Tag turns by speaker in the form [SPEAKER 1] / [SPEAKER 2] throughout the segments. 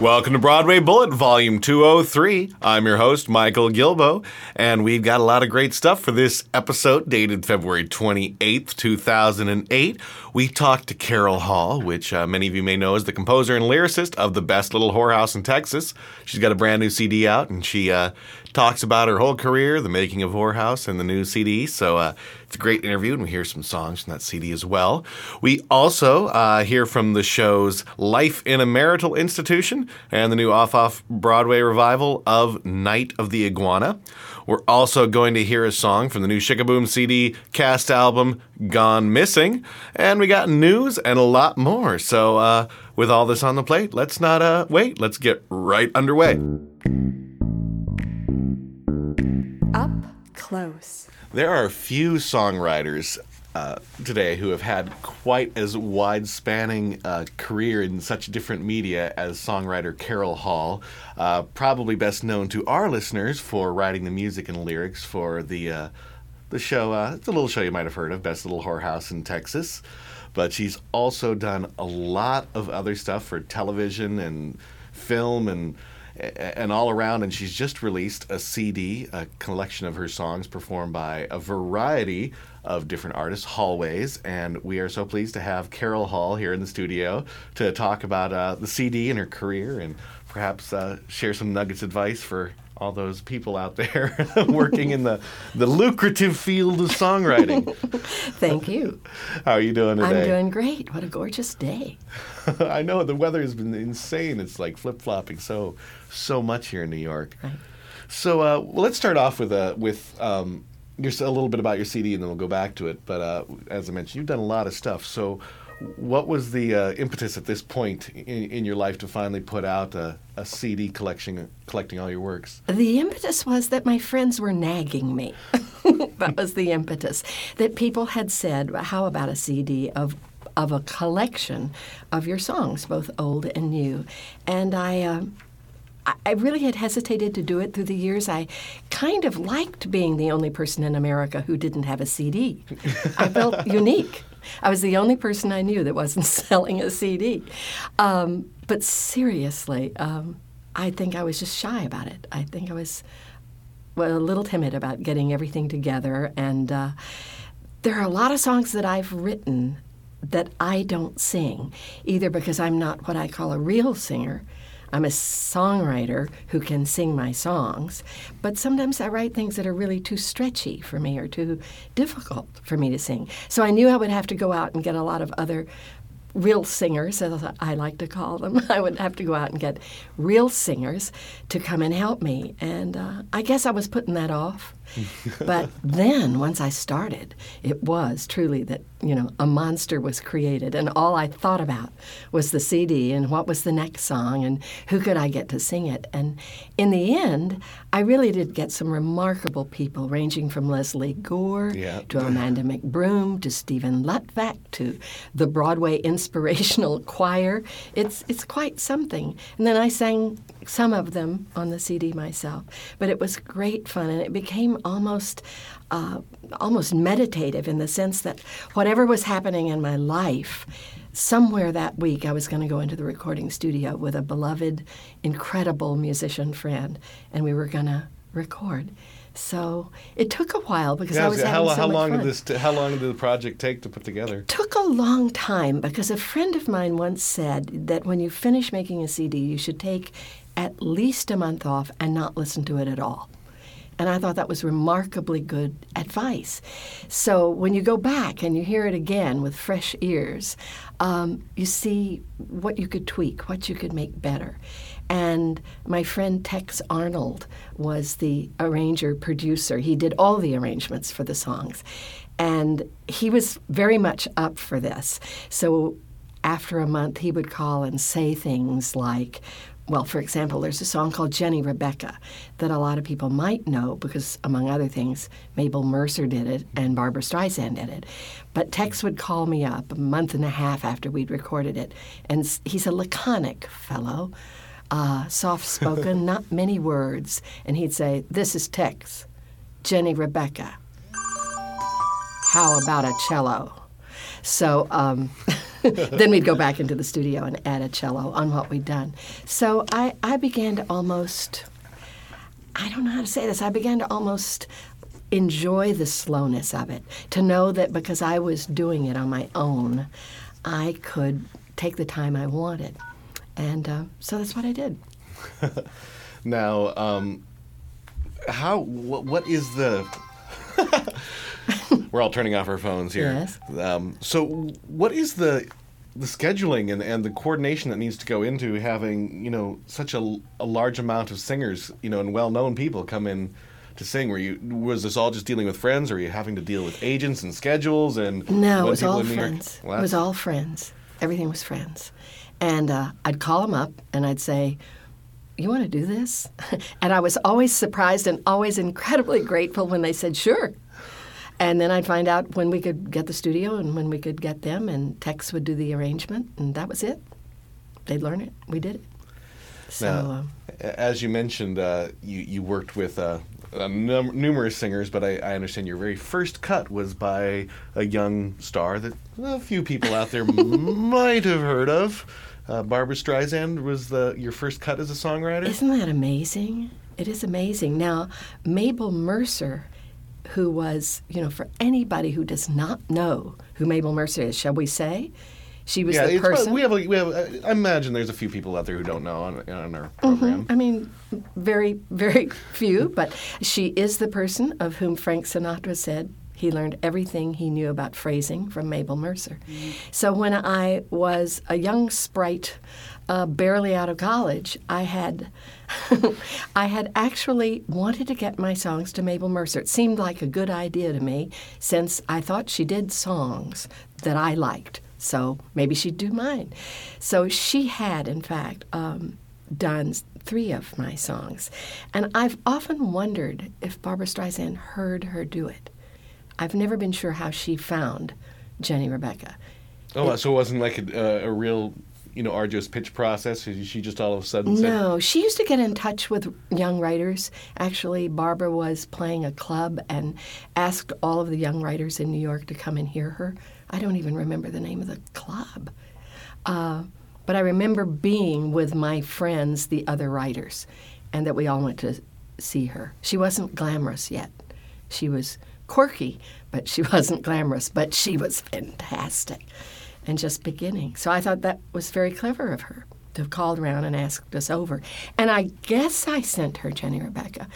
[SPEAKER 1] Welcome to Broadway Bullet, Volume 203. I'm your host, Michael Gilboe, and we've got a lot of great stuff for this episode dated February 28th, 2008. We talked to Carol Hall, which uh, many of you may know as the composer and lyricist of The Best Little Whorehouse in Texas. She's got a brand new CD out, and she uh, talks about her whole career, the making of Whorehouse, and the new CD. So uh, it's a great interview, and we hear some songs from that CD as well. We also uh, hear from the show's Life in a Marital Institution and the new off off Broadway revival of Night of the Iguana. We're also going to hear a song from the new Shikaboom CD cast album, Gone Missing. And we got news and a lot more. So, uh, with all this on the plate, let's not uh, wait. Let's get right underway.
[SPEAKER 2] Close.
[SPEAKER 1] There are a few songwriters uh, today who have had quite as wide spanning uh, career in such different media as songwriter Carol Hall, uh, probably best known to our listeners for writing the music and lyrics for the uh, the show. Uh, it's a little show you might have heard of, Best Little Whorehouse in Texas. But she's also done a lot of other stuff for television and film and and all around. And she's just released a CD, a collection of her songs performed by a variety of different artists, Hallways. And we are so pleased to have Carol Hall here in the studio to talk about uh, the CD and her career and perhaps uh, share some nuggets of advice for all those people out there working in the, the lucrative field of songwriting.
[SPEAKER 2] Thank you.
[SPEAKER 1] How are you doing today?
[SPEAKER 2] I'm doing great. What a gorgeous day.
[SPEAKER 1] I know the weather has been insane. It's like flip flopping so so much here in New York.
[SPEAKER 2] Right.
[SPEAKER 1] So uh, well, let's start off with uh, with um, just a little bit about your CD, and then we'll go back to it. But uh, as I mentioned, you've done a lot of stuff. So what was the uh, impetus at this point in, in your life to finally put out a, a CD collection, collecting all your works?
[SPEAKER 2] The impetus was that my friends were nagging me. that was the impetus. That people had said, "How about a CD of of a collection of your songs, both old and new?" And I. Uh, I- I really had hesitated to do it through the years. I kind of liked being the only person in America who didn't have a CD. I felt unique. I was the only person I knew that wasn't selling a CD. Um, but seriously, um, I think I was just shy about it. I think I was well, a little timid about getting everything together. And uh, there are a lot of songs that I've written that I don't sing, either because I'm not what I call a real singer. I'm a songwriter who can sing my songs, but sometimes I write things that are really too stretchy for me or too difficult for me to sing. So I knew I would have to go out and get a lot of other real singers, as I like to call them. I would have to go out and get real singers to come and help me. And uh, I guess I was putting that off. but then, once I started, it was truly that, you know, a monster was created. And all I thought about was the CD and what was the next song and who could I get to sing it. And in the end, I really did get some remarkable people, ranging from Lesley Gore
[SPEAKER 1] Yeah.
[SPEAKER 2] to Amanda McBroom to Steven Lutvak to the Broadway Inspirational Choir. It's it's quite something. And then I sang some of them on the CD myself. But it was great fun, and it became almost uh, almost meditative in the sense that whatever was happening in my life. Somewhere that week, I was going to go into the recording studio with a beloved, incredible musician friend, and we were going to record. So it took a while because
[SPEAKER 1] Yeah,
[SPEAKER 2] I was
[SPEAKER 1] how,
[SPEAKER 2] having so
[SPEAKER 1] how
[SPEAKER 2] much
[SPEAKER 1] long
[SPEAKER 2] fun.
[SPEAKER 1] did this? T- how long did the project take to put together?
[SPEAKER 2] It took a long time because a friend of mine once said that when you finish making a CD, you should take at least a month off and not listen to it at all. And I thought that was remarkably good advice. So when you go back and you hear it again with fresh ears, um, you see what you could tweak, what you could make better. And my friend Tex Arnold was the arranger producer. He did all the arrangements for the songs. And he was very much up for this. So after a month, he would call and say things like, well, for example, there's a song called Jenny Rebecca that a lot of people might know because, among other things, Mabel Mercer did it and Barbra Streisand did it. But Tex would call me up a month and a half after we'd recorded it, and he's a laconic fellow, uh, soft spoken, not many words, and he'd say, This is Tex, Jenny Rebecca. How about a cello? So um, then we'd go back into the studio and add a cello on what we'd done. So I, I began to almost, I don't know how to say this, I began to almost enjoy the slowness of it, to know that because I was doing it on my own, I could take the time I wanted. And uh, so that's what I did.
[SPEAKER 1] Now, um, how? What, what is the? We're all turning off our phones here.
[SPEAKER 2] Yes.
[SPEAKER 1] Um, so, what is the the scheduling and, and the coordination that needs to go into having you know such a, a large amount of singers you know and well known people come in to sing? Were you was this all just dealing with friends, or are you having to deal with agents and schedules and
[SPEAKER 2] No, it was all
[SPEAKER 1] in New York-
[SPEAKER 2] friends.
[SPEAKER 1] Well,
[SPEAKER 2] It was all friends. Everything was friends. And uh, I'd call them up and I'd say, You want to do this? and I was always surprised and always incredibly grateful when they said, Sure. And then I'd find out when we could get the studio and when we could get them, and Tex would do the arrangement, and that was it. They'd learn it. We did it. So,
[SPEAKER 1] Now,
[SPEAKER 2] um,
[SPEAKER 1] as you mentioned, uh, you you worked with uh, num- numerous singers, but I, I understand your very first cut was by a young star that a few people out there might have heard of. Uh, Barbra Streisand was the your first cut as a songwriter.
[SPEAKER 2] Isn't that amazing? It is amazing. Now, Mabel Mercer, who was, you know, for anybody who does not know who Mabel Mercer is, shall we say? She was
[SPEAKER 1] yeah,
[SPEAKER 2] the person.
[SPEAKER 1] we have. A, we have. A, I imagine there's a few people out there who don't know on, on our
[SPEAKER 2] Mm-hmm.
[SPEAKER 1] program.
[SPEAKER 2] I mean, very, very few, but she is the person of whom Frank Sinatra said he learned everything he knew about phrasing from Mabel Mercer. So when I was a young sprite, uh, barely out of college, I had, I had actually wanted to get my songs to Mabel Mercer. It seemed like a good idea to me, since I thought she did songs that I liked. So maybe she'd do mine. So she had, in fact, um, done three of my songs. And I've often wondered if Barbra Streisand heard her do it. I've never been sure how she found Jenny Rebecca.
[SPEAKER 1] Oh, so it wasn't like a, a, a real, you know, arduous pitch process. She just all of a sudden said,
[SPEAKER 2] No, she used to get in touch with young writers. Actually, Barbara was playing a club and asked all of the young writers in New York to come and hear her. I don't even remember the name of the club. Uh, but I remember being with my friends, the other writers, and that we all went to see her. She wasn't glamorous yet. She was quirky, but she wasn't glamorous, but she was fantastic and just beginning. So I thought that was very clever of her to have called around and asked us over. And I guess I sent her Jenny Rebecca,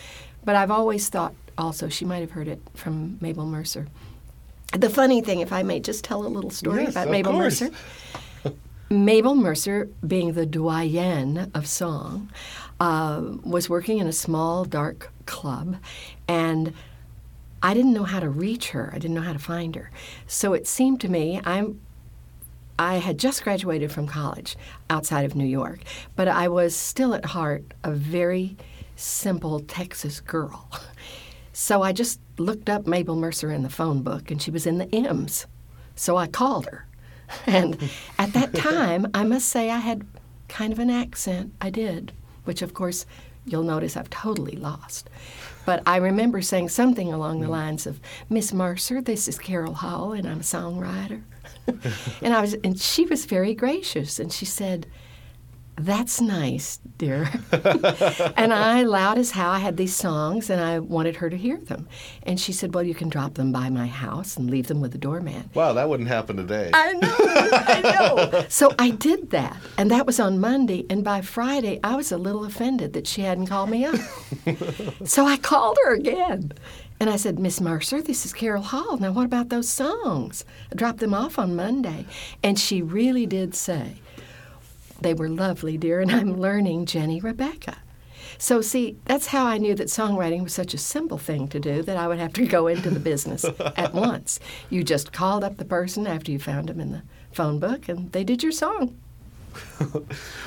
[SPEAKER 2] but I've always thought also she might have heard it from Mabel Mercer. The funny thing, if I may just tell a little story
[SPEAKER 1] Yes,
[SPEAKER 2] about Mabel
[SPEAKER 1] course.
[SPEAKER 2] Mercer. Mabel Mercer, being the doyenne of song, uh, was working in a small, dark club, and I didn't know how to reach her. I didn't know how to find her. So it seemed to me I'm. I had just graduated from college outside of New York, but I was still at heart a very simple Texas girl. So I just looked up Mabel Mercer in the phone book, and she was in the M's. So I called her. And at that time, I must say I had kind of an accent. I did, which of course you'll notice I've totally lost. But I remember saying something along the mm. lines of, Miss Mercer, this is Carol Hall, and I'm a songwriter. and I was, and she was very gracious, and she said, That's nice, dear. and I, loud as how, I had these songs and I wanted her to hear them. And she said, Well, you can drop them by my house and leave them with the doorman.
[SPEAKER 1] Wow, that wouldn't happen today.
[SPEAKER 2] I know, I know. So I did that. And that was on Monday. And by Friday, I was a little offended that she hadn't called me up. so I called her again. And I said, Miss Mercer, this is Carol Hall. Now, what about those songs? I dropped them off on Monday. And she really did say, they were lovely, dear, and I'm learning Jenny Rebecca. So, see, that's how I knew that songwriting was such a simple thing to do that I would have to go into the business at once. You just called up the person after you found them in the phone book, and they did your song.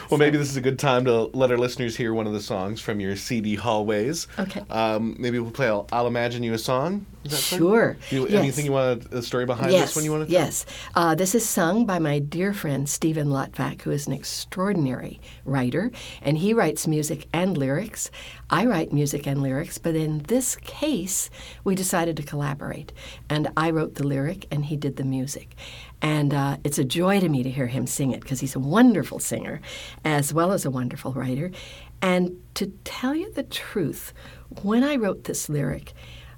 [SPEAKER 1] well, maybe this is a good time to let our listeners hear one of the songs from your CD hallways.
[SPEAKER 2] Okay.
[SPEAKER 1] Um, maybe we'll play I'll, I'll, Imagine You a Song. Is that?
[SPEAKER 2] Sure.
[SPEAKER 1] You,
[SPEAKER 2] yes.
[SPEAKER 1] Anything you want a story behind
[SPEAKER 2] yes.
[SPEAKER 1] this one you want to tell?
[SPEAKER 2] Yes. Uh, this is sung by my dear friend Steven Lutvak, who is an extraordinary writer, and he writes music and lyrics. I write music and lyrics, but in this case, we decided to collaborate. And I wrote the lyric, and he did the music. And uh, it's a joy to me to hear him sing it because he's a wonderful singer as well as a wonderful writer. And to tell you the truth, when I wrote this lyric,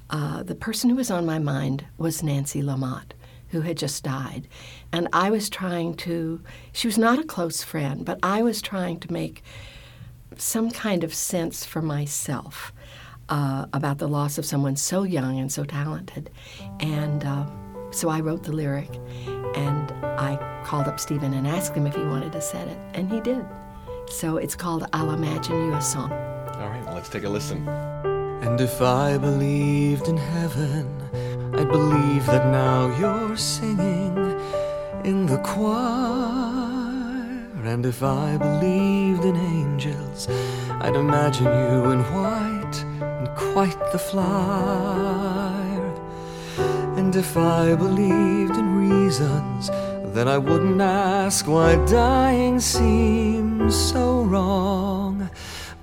[SPEAKER 2] uh, the person who was on my mind was Nancy LaMott, who had just died. And I was trying to, she was not a close friend, but I was trying to make some kind of sense for myself uh, about the loss of someone so young and so talented. And uh, so I wrote the lyric and I called up Steven and asked him if he wanted to set it, and he did. So it's called I'll Imagine You a Song.
[SPEAKER 1] All right, well, let's take a listen.
[SPEAKER 3] And if I believed in heaven, I'd believe that now you're singing in the choir. And if I believed in angels, I'd imagine you in white and quite the flyer. And if I believed in reasons, then I wouldn't ask why dying seems so wrong.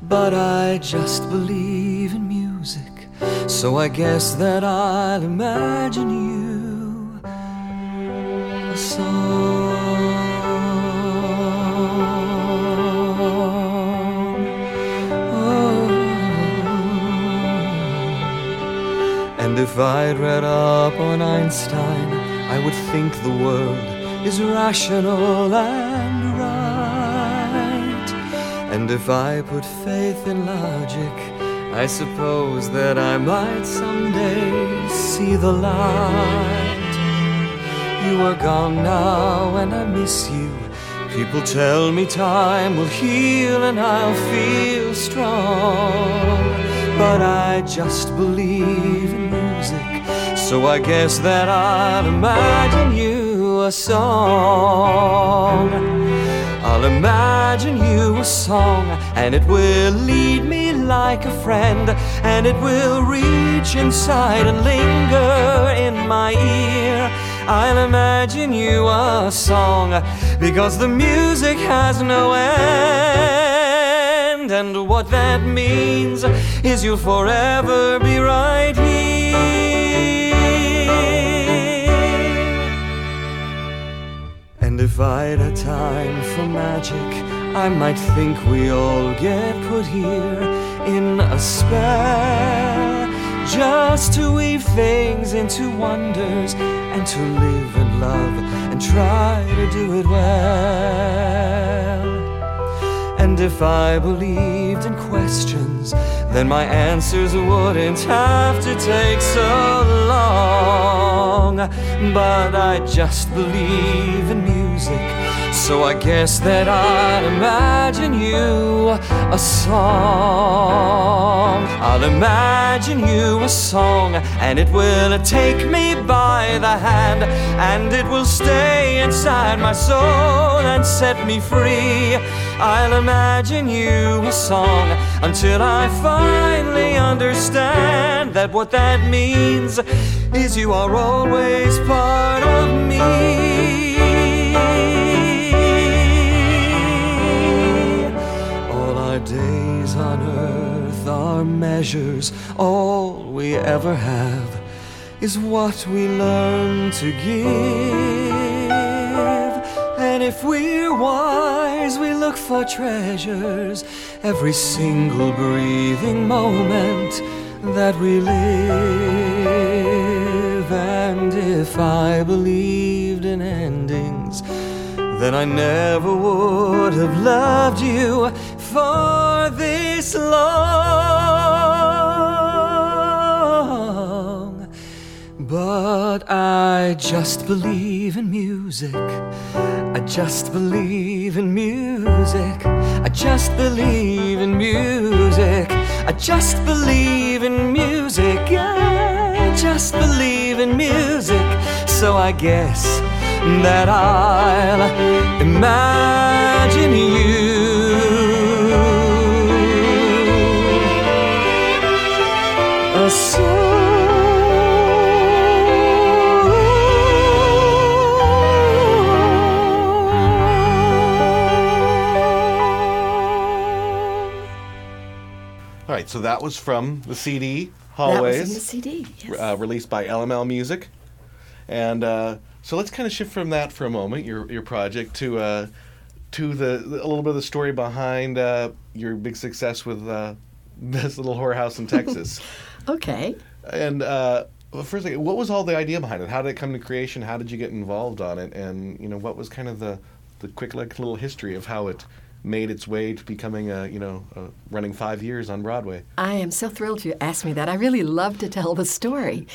[SPEAKER 3] But I just believe in music, so I guess that I'll imagine you a song. And if I'd read up on Einstein, I would think the world is rational and right. And if I put faith in logic, I suppose that I might someday see the light. You are gone now, and I miss you. People tell me time will heal and I'll feel strong. But I just believe in music, so I guess that I'll imagine you a song. I'll imagine you a song, and it will lead me like a friend, and it will reach inside and linger in my ear. I'll imagine you a song, because the music has no end, and what that means is you'll forever be right I'd a time for magic, I might think we all get put here in a spell. Just to weave things into wonders and to live and love and try to do it well. And if I believed in questions, then my answers wouldn't have to take so long. But I just believe in music, so I guess that I'll imagine you a song. I'll imagine you a song, and it will take me by the hand, and it will stay inside my soul and set me free. I'll imagine you a song until I finally understand that what that means is you are always part of me. Measures, all we ever have is what we learn to give. And if we're wise, we look for treasures every single breathing moment that we live. And if I believed in endings, then I never would have loved you for this long. But I just believe in music. I just believe in music. I just believe in music. I just believe in music. I just believe in music. So I guess that I'll imagine you.
[SPEAKER 1] Right, so that was from the CD
[SPEAKER 2] That was in the CD. Yes.
[SPEAKER 1] uh, released by LML Music. And uh, so let's kind of shift from that for a moment, your your project, to uh, to the a little bit of the story behind uh, your big success with uh, this little whorehouse in Texas.
[SPEAKER 2] okay.
[SPEAKER 1] and uh, well, first, what was all the idea behind it? How did it come to creation? How did you get involved on it? And you know, what was kind of the the quick like little history of how it made its way to becoming a you know a running five years on Broadway?
[SPEAKER 2] I am so thrilled you asked me that. I really love to tell the story.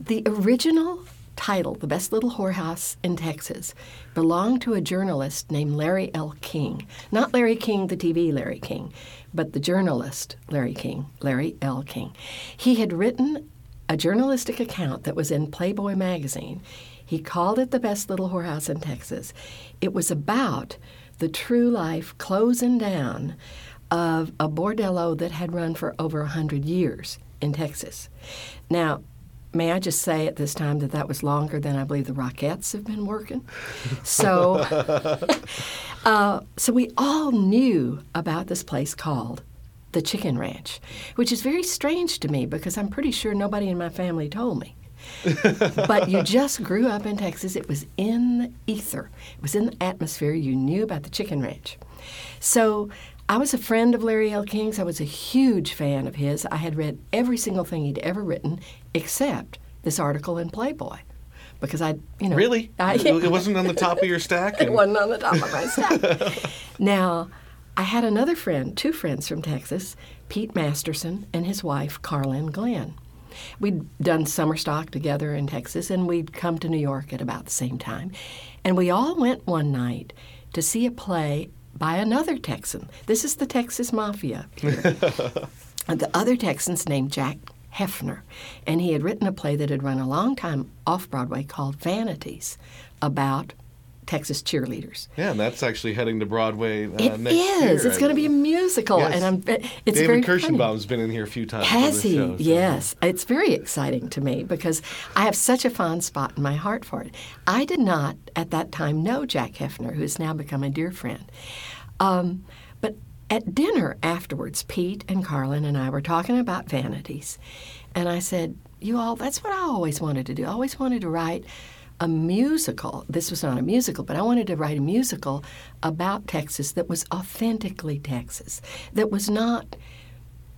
[SPEAKER 2] The original title, The Best Little Whorehouse in Texas, belonged to a journalist named Larry L. King. Not Larry King, the TV Larry King, but the journalist Larry King, Larry L. King. He had written a journalistic account that was in Playboy magazine. He called it The Best Little Whorehouse in Texas. It was about the true life closing down of a bordello that had run for over 100 years in Texas. Now, may I just say at this time that that was longer than I believe the Rockettes have been working? So, uh, so we all knew about this place called the Chicken Ranch, which is very strange to me because I'm pretty sure nobody in my family told me. But you just grew up in Texas. It was in the ether, it was in the atmosphere. You knew about the Chicken Ranch. So I was a friend of Larry L. King's. I was a huge fan of his. I had read every single thing he'd ever written except this article in Playboy. Because I, you know.
[SPEAKER 1] Really?
[SPEAKER 2] I,
[SPEAKER 1] it, it wasn't on the top of your stack.
[SPEAKER 2] it wasn't on the top of my stack. now, I had another friend, two friends from Texas, Pete Masterson and his wife, Carlin Glynn. We'd done summer stock together in Texas, and we'd come to New York at about the same time. And we all went one night to see a play by another Texan. This is the Texas Mafia. here. The other Texan's named Jack Heifner, and he had written a play that had run a long time off Broadway called Vanities about Texas cheerleaders.
[SPEAKER 1] Yeah, and that's actually heading to Broadway uh,
[SPEAKER 2] It
[SPEAKER 1] next
[SPEAKER 2] is.
[SPEAKER 1] year.
[SPEAKER 2] It's going to be a musical,
[SPEAKER 1] Yes.
[SPEAKER 2] and I'm. It's
[SPEAKER 1] David
[SPEAKER 2] very funny.
[SPEAKER 1] Kirshenbaum's been in here a few times.
[SPEAKER 2] Has he?
[SPEAKER 1] show, so-
[SPEAKER 2] Yes. It's very exciting to me because I have such a fond spot in my heart for it. I did not at that time know Jack Heifner, who has now become a dear friend. Um, but at dinner afterwards, Pete and Carlin and I were talking about vanities. And I said, You all, that's what I always wanted to do. I always wanted to write a musical. This was not a musical, but I wanted to write a musical about Texas that was authentically Texas, that was not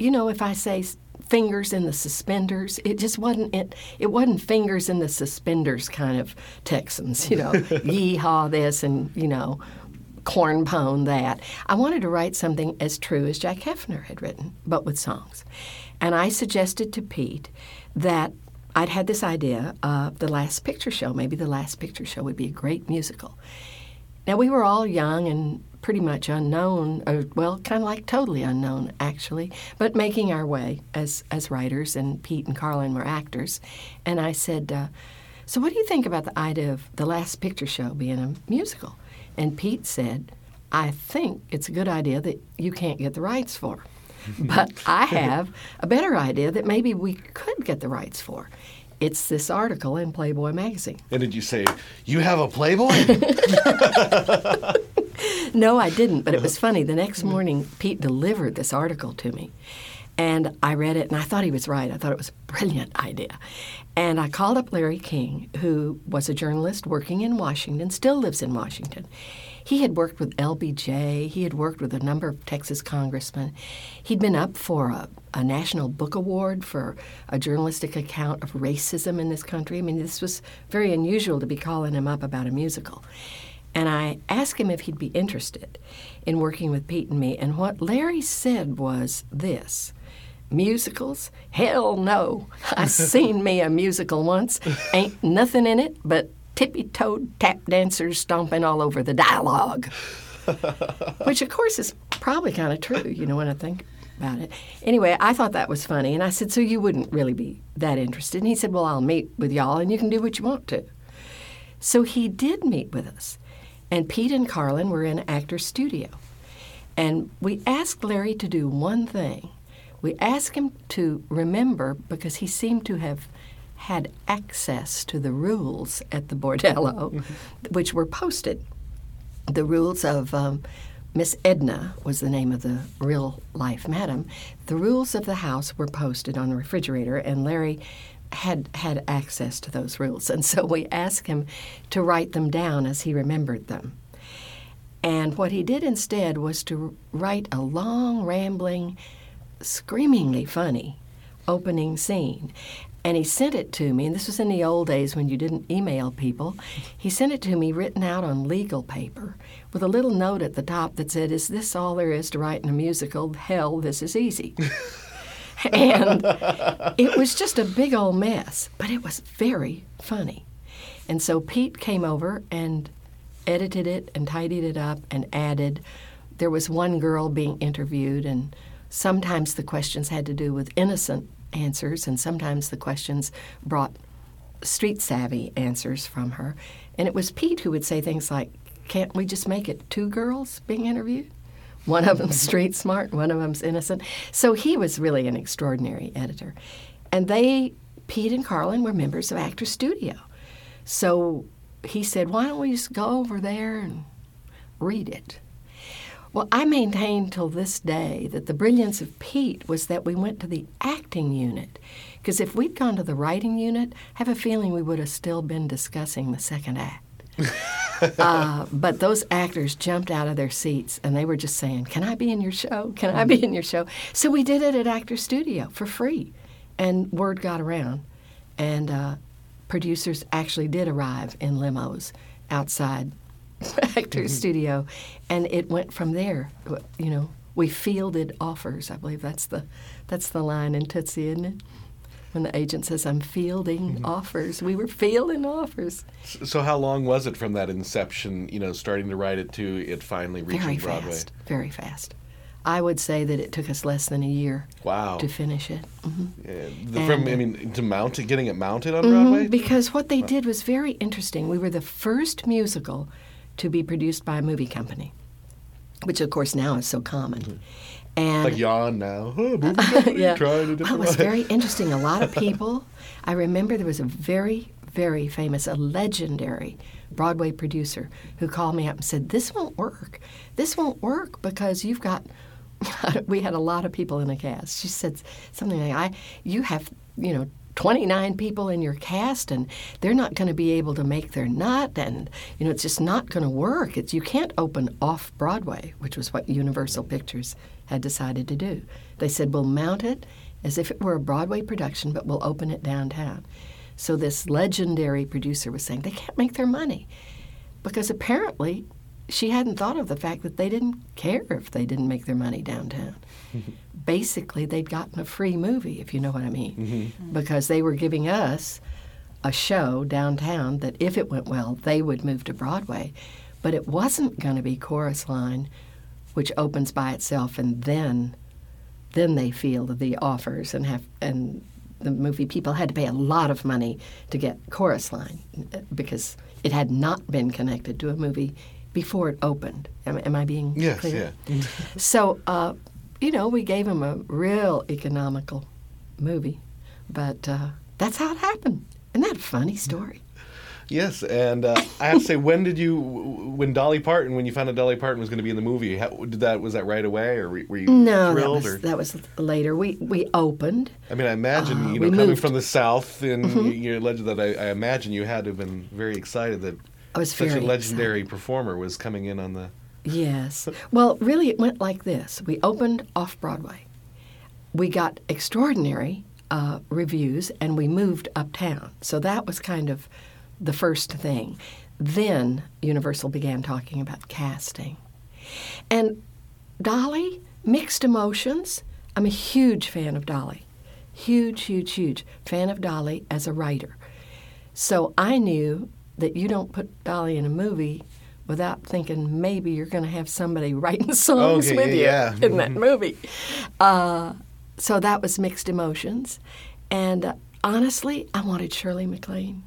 [SPEAKER 2] you know, if I say fingers in the suspenders, it just wasn't it. It wasn't fingers in the suspenders kind of Texans, you know, yeehaw this and you know, corn pone that. I wanted to write something as true as Jack Heifner had written, but with songs. And I suggested to Pete that I'd had this idea of the Last Picture Show. Maybe the Last Picture Show would be a great musical. Now, we were all young and pretty much unknown, or, well, kind of like totally unknown, actually, but making our way as, as writers, and Pete and Carlin were actors. And I said, uh, So, what do you think about the idea of the last picture show being a musical? And Pete said, I think it's a good idea that you can't get the rights for. but I have a better idea that maybe we could get the rights for. It's this article in Playboy magazine.
[SPEAKER 1] And did you say you have a Playboy?
[SPEAKER 2] No, I didn't, but it was funny. The next morning, Pete delivered this article to me. And I read it, and I thought he was right. I thought it was a brilliant idea. And I called up Larry King, who was a journalist working in Washington, still lives in Washington. He had worked with LBJ. He had worked with a number of Texas congressmen. He'd been up for a, a National Book Award for a journalistic account of racism in this country. I mean, this was very unusual to be calling him up about a musical. And I asked him if he'd be interested in working with Pete and me. And what Larry said was this musicals? Hell no. I seen me a musical once. Ain't nothing in it but tippy toed tap dancers stomping all over the dialogue. Which, of course, is probably kind of true, you know, when I think about it. Anyway, I thought that was funny. And I said, So you wouldn't really be that interested? And he said, Well, I'll meet with y'all and you can do what you want to. So he did meet with us. And Pete and Carlin were in Actor's Studio. And we asked Larry to do one thing. We asked him to remember, because he seemed to have had access to the rules at the bordello, which were posted. The rules of um, Miss Edna was the name of the real life madam. The rules of the house were posted on the refrigerator, and Larry had had access to those rules. And so we asked him to write them down as he remembered them. And what he did instead was to write a long, rambling, screamingly funny opening scene. And he sent it to me, and this was in the old days when you didn't email people. He sent it to me written out on legal paper with a little note at the top that said, Is this all there is to write in a musical? Hell, this is easy. and it was just a big old mess, but it was very funny. And so Pete came over and edited it and tidied it up and added. There was one girl being interviewed, and sometimes the questions had to do with innocent answers, and sometimes the questions brought street savvy answers from her. And it was Pete who would say things like, Can't we just make it two girls being interviewed? One of them's street smart, one of them's innocent. So he was really an extraordinary editor. And they, Pete and Carlin, were members of Actor Studio. So he said, Why don't we just go over there and read it? Well, I maintain till this day that the brilliance of Pete was that we went to the acting unit. Because if we'd gone to the writing unit, I have a feeling we would have still been discussing the second act. uh, but those actors jumped out of their seats and they were just saying, Can I be in your show? Can I be in your show? So we did it at Actor Studio for free. And word got around. And uh, producers actually did arrive in limos outside Actor Studio. And it went from there. You know, we fielded offers. I believe that's the, that's the line in Tootsie, isn't it? when the agent says, I'm fielding
[SPEAKER 1] Mm-hmm.
[SPEAKER 2] offers. We were fielding offers.
[SPEAKER 1] So how long was it from that inception, you know, starting to write it to it finally reaching
[SPEAKER 2] Very
[SPEAKER 1] Broadway?
[SPEAKER 2] fast. Very fast. I would say that it took us less than a year
[SPEAKER 1] Wow.
[SPEAKER 2] to finish it. hmm
[SPEAKER 1] Yeah, the, from I mean to mount it, getting it mounted on
[SPEAKER 2] Mhm,
[SPEAKER 1] Broadway.
[SPEAKER 2] Because what they did was very interesting. We were the first musical to be produced by a movie company, which of course now is so common. And
[SPEAKER 1] like yawn now. Oh, movie
[SPEAKER 2] yeah. Well, it was
[SPEAKER 1] way.
[SPEAKER 2] very interesting. A lot of people. I remember there was a very, very famous, a legendary Broadway producer who called me up and said, "This won't work. This won't work because you've got." we had a lot of people in the cast. She said something like, "I, you have, you know." 29 people in your cast and they're not going to be able to make their nut and you know it's just not going to work. It's you can't open off broadway which was what universal pictures had decided to do. They said we'll mount it as if it were a broadway production but we'll open it downtown. So this legendary producer was saying they can't make their money because apparently she hadn't thought of the fact that they didn't care if they didn't make their money downtown. Basically, they'd gotten a free movie, if you know what I mean, because they were giving us a show downtown that if it went well, they would move to Broadway. But it wasn't going to be Chorus Line, which opens by itself, and then then they field the offers and have and the movie people had to pay a lot of money to get chorus line uh, because it had not been connected to a movie before it opened. Am, am i being
[SPEAKER 1] Yes,
[SPEAKER 2] clear?
[SPEAKER 1] yeah.
[SPEAKER 2] so uh, you know we gave him a real economical movie but uh, that's how it happened isn't that a funny story
[SPEAKER 1] Yes, and uh, I have to say, when did you, when Dolly Parton, when you found out Dolly Parton was going to be in the movie, how, did that was that right away, or were you
[SPEAKER 2] no
[SPEAKER 1] thrilled?
[SPEAKER 2] was,
[SPEAKER 1] or?
[SPEAKER 2] that was later we, we opened
[SPEAKER 1] I mean, I imagine
[SPEAKER 2] Uh,
[SPEAKER 1] you know coming
[SPEAKER 2] moved.
[SPEAKER 1] from the South, and
[SPEAKER 2] Mhm.
[SPEAKER 1] you- you're that I, I imagine you had to have been very excited that such a legendary performer was coming in on the.
[SPEAKER 2] Yes. Well, really, it went like this. We opened off Broadway. We got extraordinary uh, reviews, and we moved uptown. So that was kind of the first thing. Then Universal began talking about casting. And Dolly, mixed emotions. I'm a huge fan of Dolly. Huge, huge, huge fan of Dolly as a writer. So I knew that you don't put Dolly in a movie without thinking maybe you're going to have somebody writing songs
[SPEAKER 1] Okay,
[SPEAKER 2] with you
[SPEAKER 1] yeah,
[SPEAKER 2] in that movie. Uh, so that was mixed emotions. And uh, honestly, I wanted Shirley MacLaine.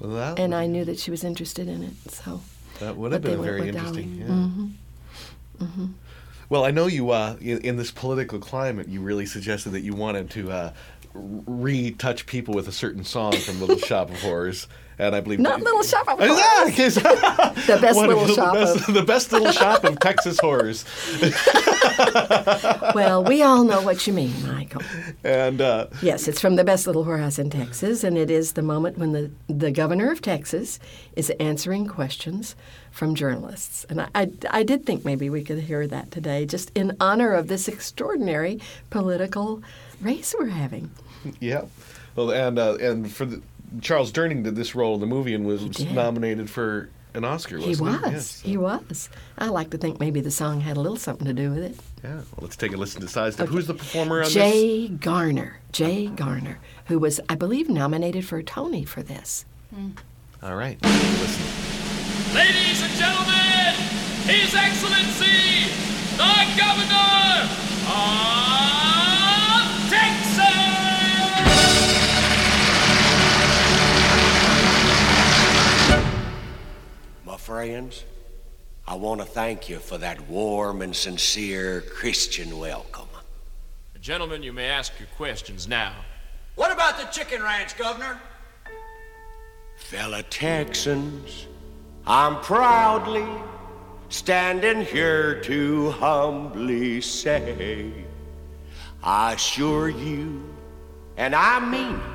[SPEAKER 1] Well,
[SPEAKER 2] And I knew that she was interested in it. So
[SPEAKER 1] that would have been very interesting.
[SPEAKER 2] Dolly. Mm-hmm.
[SPEAKER 1] Yeah. Well, I know you uh, in, in this political climate, you really suggested that you wanted to uh, retouch people with a certain song from Little Shop of Horrors, and I believe
[SPEAKER 2] Not Little Shop of Horrors. The best
[SPEAKER 1] one
[SPEAKER 2] little
[SPEAKER 1] the
[SPEAKER 2] shop
[SPEAKER 1] best,
[SPEAKER 2] of
[SPEAKER 1] the best little shop of Texas horrors,
[SPEAKER 2] Well, we all know what you mean, Michael.
[SPEAKER 1] and uh,
[SPEAKER 2] Yes, it's from the best little whorehouse in Texas, and it is the moment when the, the governor of Texas is answering questions from journalists. And I, I, I did think maybe we could hear that today, just in honor of this extraordinary political race we're having.
[SPEAKER 1] yeah, well, and uh, and for the, Charles Durning did this role in the movie and was nominated for an Oscar.
[SPEAKER 2] He
[SPEAKER 1] Wasn't
[SPEAKER 2] was.
[SPEAKER 1] he? Yes.
[SPEAKER 2] He was. I like to think maybe the song had a little something to do with it.
[SPEAKER 1] Yeah. Well, let's take a listen to Sidestep. Who's the performer on this?
[SPEAKER 2] Jay Garner. Jay Garner, who was, I believe, nominated for a Tony for this.
[SPEAKER 1] All right. Listen.
[SPEAKER 4] Ladies and gentlemen, His Excellency, the Governor of
[SPEAKER 5] friends, I want to thank you for that warm and sincere Christian welcome.
[SPEAKER 4] Gentlemen, you may ask your questions now.
[SPEAKER 6] What about the chicken ranch, Governor?
[SPEAKER 5] Fellow Texans, I'm proudly standing here to humbly say, I assure you, and I mean it.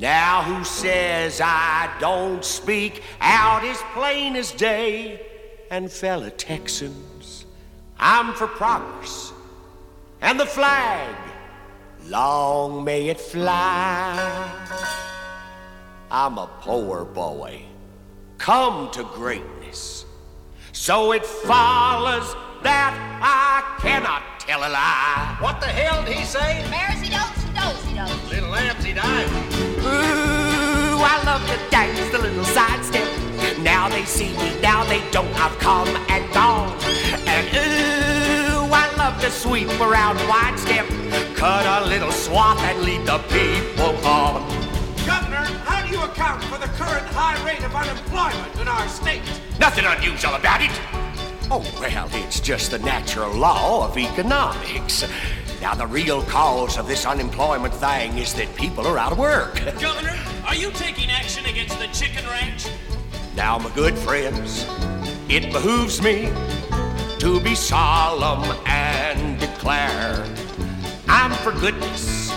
[SPEAKER 5] Now, who says I don't speak out as plain as day? And fellow Texans, I'm for progress and the flag, long may it fly. I'm a poor boy, come to greatness. So it follows that I cannot tell a lie.
[SPEAKER 6] What the hell did he say?
[SPEAKER 7] Maresy dotes and dozy does.
[SPEAKER 6] Little Amsy died.
[SPEAKER 5] Ooh, I love to dance the little sidestep. Now they see me, now they don't. I've come and gone. And ooh, I love to sweep around wide step. Cut a little swath and lead the people on.
[SPEAKER 6] Governor, how do you account for the current high rate of unemployment in our state?
[SPEAKER 5] Nothing unusual about it. Oh, well, it's just the natural law of economics. Now, the real cause of this unemployment thing is that people are out of work.
[SPEAKER 4] Governor, are you taking action against the chicken ranch?
[SPEAKER 5] Now, my good friends, it behooves me to be solemn and declare I'm for goodness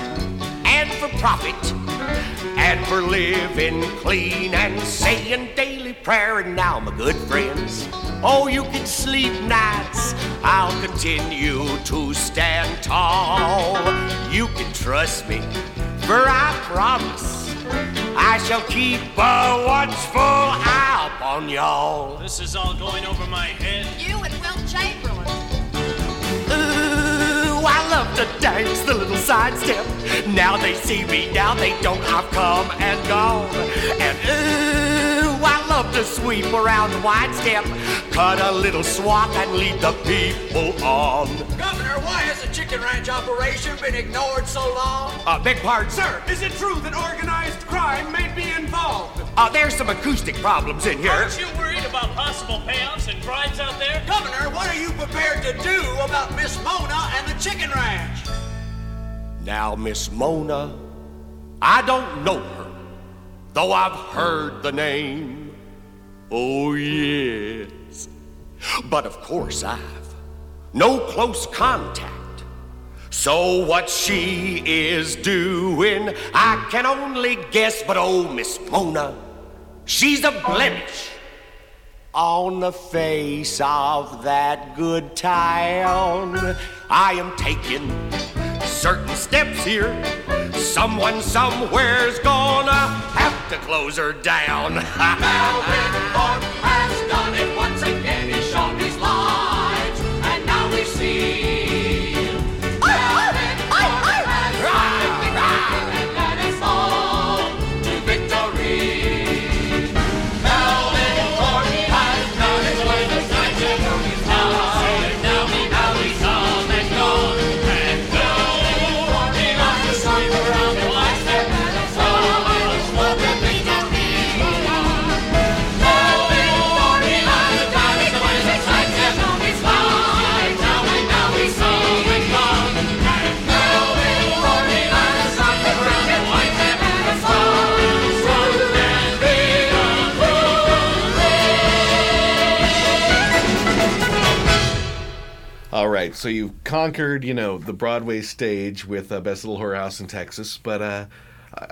[SPEAKER 5] and for profit and for living clean and saying daily prayer. And now, my good friends, oh, you can sleep nights. I'll continue to stand tall. You can trust me, for I promise I shall keep a watchful eye upon y'all.
[SPEAKER 4] This is all going over my head.
[SPEAKER 7] You and Wilt Chamberlain.
[SPEAKER 5] Love to dance the little sidestep. Now they see me, now they don't. I've come and gone. And ooh, I love to sweep around the wide step, cut a little swath and lead the people on.
[SPEAKER 6] Chicken ranch operation been ignored so long?
[SPEAKER 5] Uh, beg pardon,
[SPEAKER 6] Sir, is it true that organized crime may be involved?
[SPEAKER 5] Uh, there's some acoustic problems in here.
[SPEAKER 4] Aren't you worried about possible payoffs and bribes out there?
[SPEAKER 6] Governor, what are you prepared to do about Miss Mona and the chicken ranch?
[SPEAKER 5] Now, Miss Mona, I don't know her, though I've heard the name. Oh, yes. But of course, I've no close contact. So, what she is doing, I can only guess. But oh, Miss Mona, She's a blemish on the face of that good town. I am taking certain steps here. Someone somewhere's gonna have to close her down.
[SPEAKER 4] Melvin Ford has done it
[SPEAKER 1] right, so you've conquered, you know, the Broadway stage with uh, Best Little Whorehouse in Texas, but uh,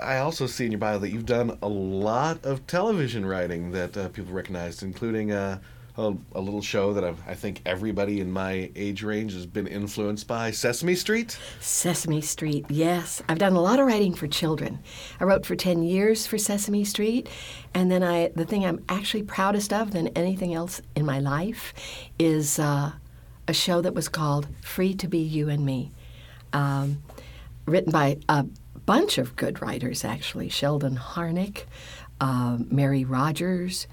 [SPEAKER 1] I also see in your bio that you've done a lot of television writing that uh, people recognized, including uh, a, a little show that I've, I think everybody in my age range has been influenced by, Sesame Street.
[SPEAKER 2] Sesame Street, yes. I've done a lot of writing for children. I wrote for 10 years for Sesame Street, and then I the thing I'm actually proudest of than anything else in my life is uh, a show that was called Free to Be You and Me, um, written by a bunch of good writers, actually. Sheldon Harnick, uh, Mary Rodgers,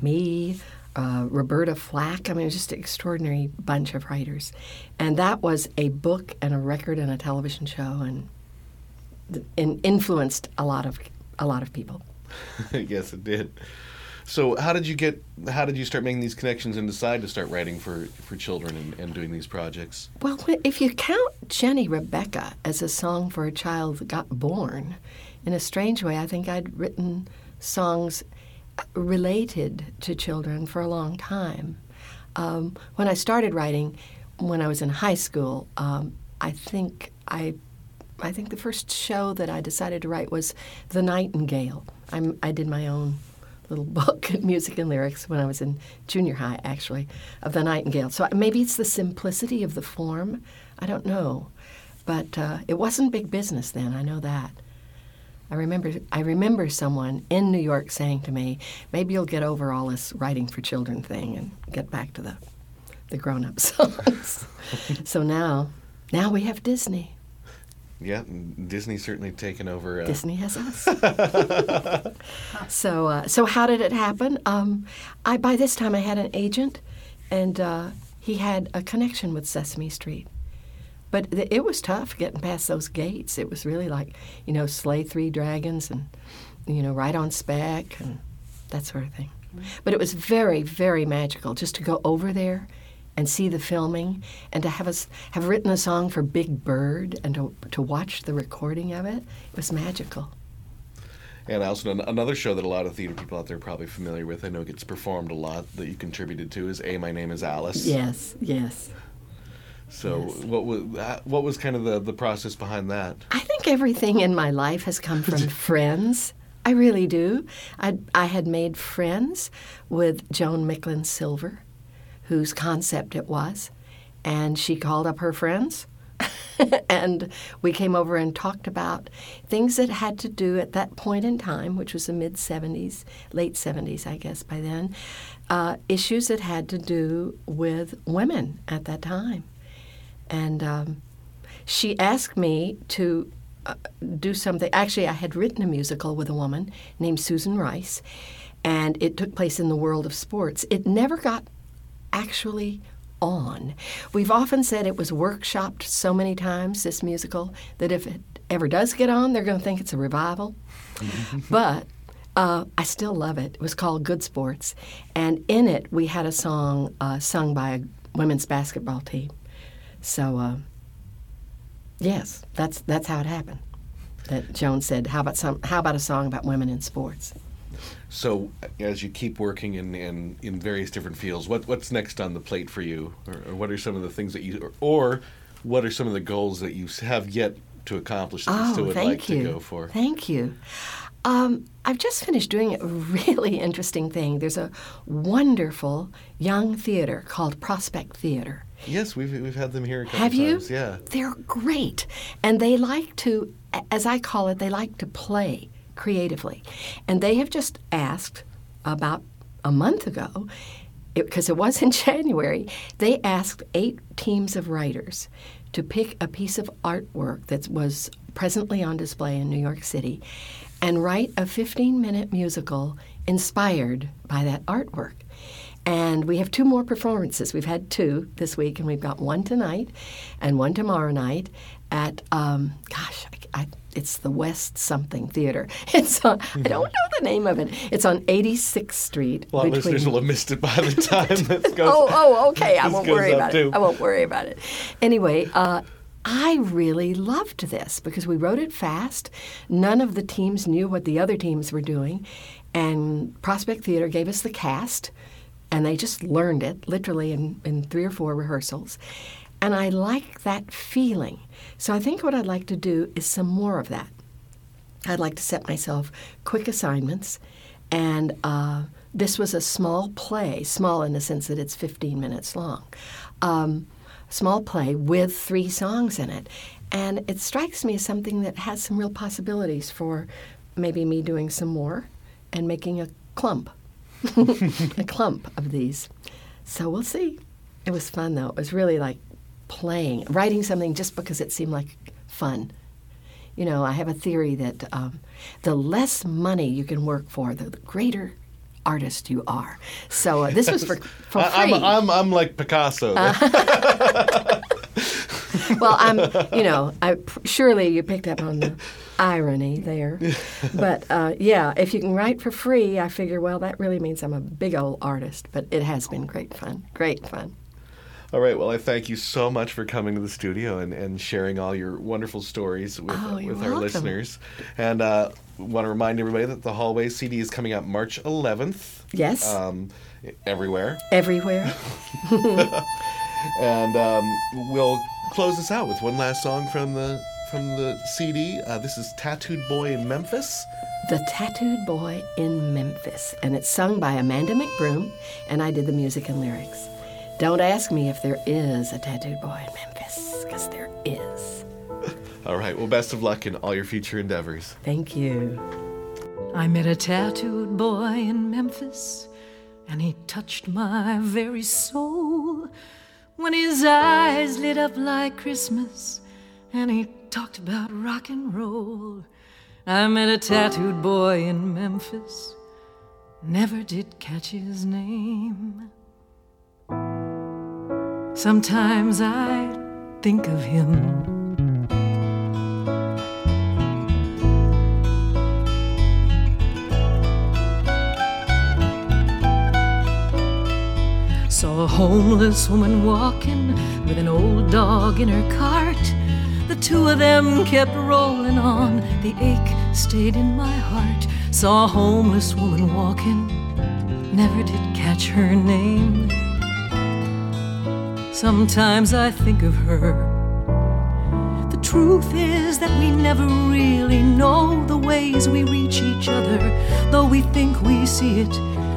[SPEAKER 2] me, uh, Roberta Flack. I mean, just an extraordinary bunch of writers. And that was a book and a record and a television show and, and influenced a lot of a lot of people.
[SPEAKER 1] yes, it did. So, how did you get? How did you start making these connections and decide to start writing for for children and, and doing these projects?
[SPEAKER 2] Well, if you count Jenny Rebecca as a song for a child that got born, in a strange way, I think I'd written songs uh, related to children for a long time. Um, when I started writing, when I was in high school, um, I think I, I think the first show that I decided to write was The Nightingale. I'm, I did my own little book, music and lyrics, when I was in junior high, actually, of the Nightingale. So maybe it's the simplicity of the form. I don't know, but uh, it wasn't big business then. I know that. I remember. I remember someone in New York saying to me, "Maybe you'll get over all this writing for children thing and get back to the, the grown-up songs." so now, now we have Disney.
[SPEAKER 1] Yeah, Disney's certainly taken over. Uh,
[SPEAKER 2] Disney has us. so, uh, so how did it happen? Um, I by this time I had an agent, and uh, he had a connection with Sesame Street. But th- it was tough getting past those gates. It was really like, you know, slay three dragons and, you know, right on spec and that sort of thing. But it was very, very magical just to go over there and see the filming and to have us have written a song for Big Bird and to, to watch the recording of it. It was magical.
[SPEAKER 1] And also an- another show that a lot of theater people out there are probably familiar with. I know it gets performed a lot that you contributed to is "A My Name Is Alice."
[SPEAKER 2] Yes, yes.
[SPEAKER 1] So what was what was kind of the the process behind that?
[SPEAKER 2] I think everything in my life has come from friends. I really do. I, I had made friends with Joan Micklin Silver, whose concept it was, and she called up her friends. and we came over and talked about things that had to do at that point in time, which was the mid 70s, late 70s, I guess, by then, uh, issues that had to do with women at that time. And um, she asked me to uh, do something. Actually, I had written a musical with a woman named Susan Rice, and it took place in the world of sports. It never got actually on. We've often said it was workshopped so many times, this musical, that if it ever does get on, they're going to think it's a revival. but uh, I still love it. It was called Good Sports, and in it we had a song uh, sung by a women's basketball team. So, uh, yes, that's that's how it happened. That Joan said, "How about some? How about a song about women in sports?"
[SPEAKER 1] So as you keep working in in, in various different fields, what what's next on the plate for you, or, or what are some of the things that you, or, or what are some of the goals that you have yet to accomplish that you
[SPEAKER 2] Oh,
[SPEAKER 1] still would like
[SPEAKER 2] you.
[SPEAKER 1] to go for?
[SPEAKER 2] Thank you. Um, I've just finished doing a really interesting thing. There's a wonderful young theater called Prospect Theater.
[SPEAKER 1] Yes, we've we've had them here a couple
[SPEAKER 2] Have you?
[SPEAKER 1] times. Yeah.
[SPEAKER 2] They're great. And they like to, as I call it, they like to play creatively. And they have just asked about a month ago, because it, was in January, they asked eight teams of writers to pick a piece of artwork that was presently on display in New York City and write a 15 minute musical inspired by that artwork. And we have two more performances. We've had two this week, and we've got one tonight and one tomorrow night at, um, gosh, I, it's the West Something Theater. It's on, I don't know the name of it. It's on 86th Street.
[SPEAKER 1] A lot of listeners will have missed it by the time this goes.
[SPEAKER 2] oh, oh, okay. I won't worry about
[SPEAKER 1] too.
[SPEAKER 2] it. I won't worry about it. Anyway, uh, I really loved this because we wrote it fast. None of the teams knew what the other teams were doing, and Prospect Theater gave us the cast, and they just learned it literally in, in three or four rehearsals. And I like that feeling. So I think what I'd like to do is some more of that. I'd like to set myself quick assignments. And uh, this was a small play, small in the sense that it's 15 minutes long. Um, small play with three songs in it. And it strikes me as something that has some real possibilities for maybe me doing some more and making a clump, a clump of these. So we'll see. It was fun though. It was really like playing, writing something just because it seemed like fun. You know, I have a theory that um, the less money you can work for, the, the greater artist you are. So uh, this was for, for
[SPEAKER 1] I,
[SPEAKER 2] free.
[SPEAKER 1] I'm, I'm I'm like Picasso.
[SPEAKER 2] well, I'm, you know, I surely you picked up on the irony there. But uh, yeah, if you can write for free, I figure, well, that really means I'm a big old artist. But it has been great fun, great fun.
[SPEAKER 1] All right. Well, I thank you so much for coming to the studio and, and sharing all your wonderful stories with,
[SPEAKER 2] Oh,
[SPEAKER 1] with our
[SPEAKER 2] welcome.
[SPEAKER 1] listeners. And uh, want to remind everybody that the Hallway CD is coming out March 11th.
[SPEAKER 2] Yes.
[SPEAKER 1] Um, everywhere.
[SPEAKER 2] Everywhere.
[SPEAKER 1] And um, we'll close this out with one last song from the from the CD. Uh, this is Tattooed Boy in Memphis.
[SPEAKER 2] The Tattooed Boy in Memphis, and it's sung by Amanda McBroom, and I did the music and lyrics. Don't ask me if there is a tattooed boy in Memphis, because there is.
[SPEAKER 1] All right. Well, best of luck in all your future endeavors.
[SPEAKER 2] Thank you.
[SPEAKER 3] I met a tattooed boy in Memphis, and he touched my very soul when his eyes lit up like Christmas, and he talked about rock and roll. I met a tattooed boy in Memphis, never did catch his name. Sometimes I think of him. Saw a homeless woman walking with an old dog in her cart. The two of them kept rolling on, the ache stayed in my heart. Saw a homeless woman walking, never did catch her name. Sometimes I think of her. The truth is that we never really know the ways we reach each other, though we think we see it.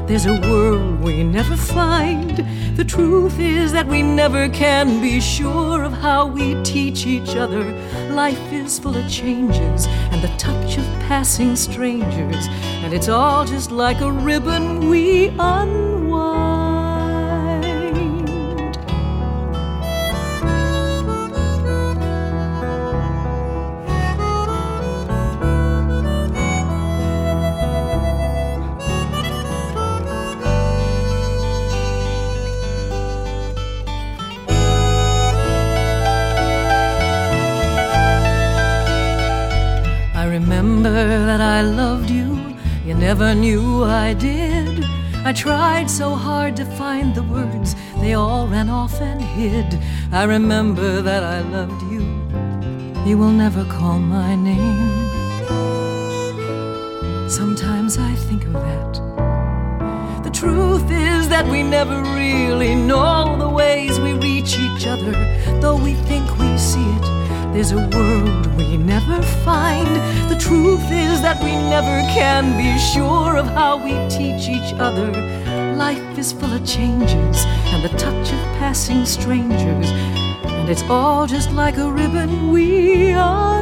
[SPEAKER 3] There's a world we never find. The truth is that we never can be sure of how we teach each other. Life is full of changes and the touch of passing strangers, and it's all just like a ribbon we unwind. I did. I tried so hard to find the words, they all ran off and hid. I remember that I loved you, you will never call my name. Sometimes I think of that. The truth is that we never really know the ways we reach each other, though we think we see it.
[SPEAKER 8] There's a world we never find. The truth is that we never can be sure of how we teach each other. Life is full of changes and the touch of passing strangers. And it's all just like a ribbon we unwind.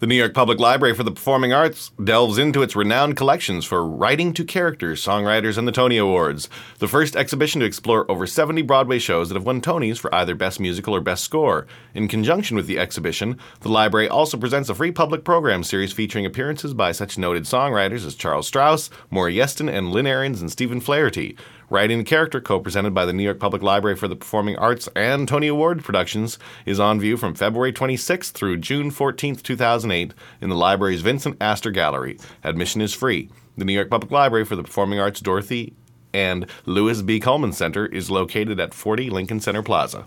[SPEAKER 9] The
[SPEAKER 1] New York Public Library for the Performing Arts delves into its renowned collections for writing to characters, songwriters, and the Tony Awards. The first exhibition to explore over 70 Broadway shows that have won Tonys for either Best Musical or Best Score. In conjunction with the exhibition, the library also presents a free public program series featuring appearances by such noted songwriters as Charles Strouse, Maury Yeston, and Lynn Ahrens and Stephen Flaherty. Writing the Character, co presented by the New York Public Library for the Performing Arts and Tony Award Productions, is on view from February 26th through June 14th, 2008, in the library's Vincent Astor Gallery. Admission is free. The New York Public Library for the Performing Arts Dorothy and Lewis B. Cullman Center is located at 40 Lincoln Center Plaza.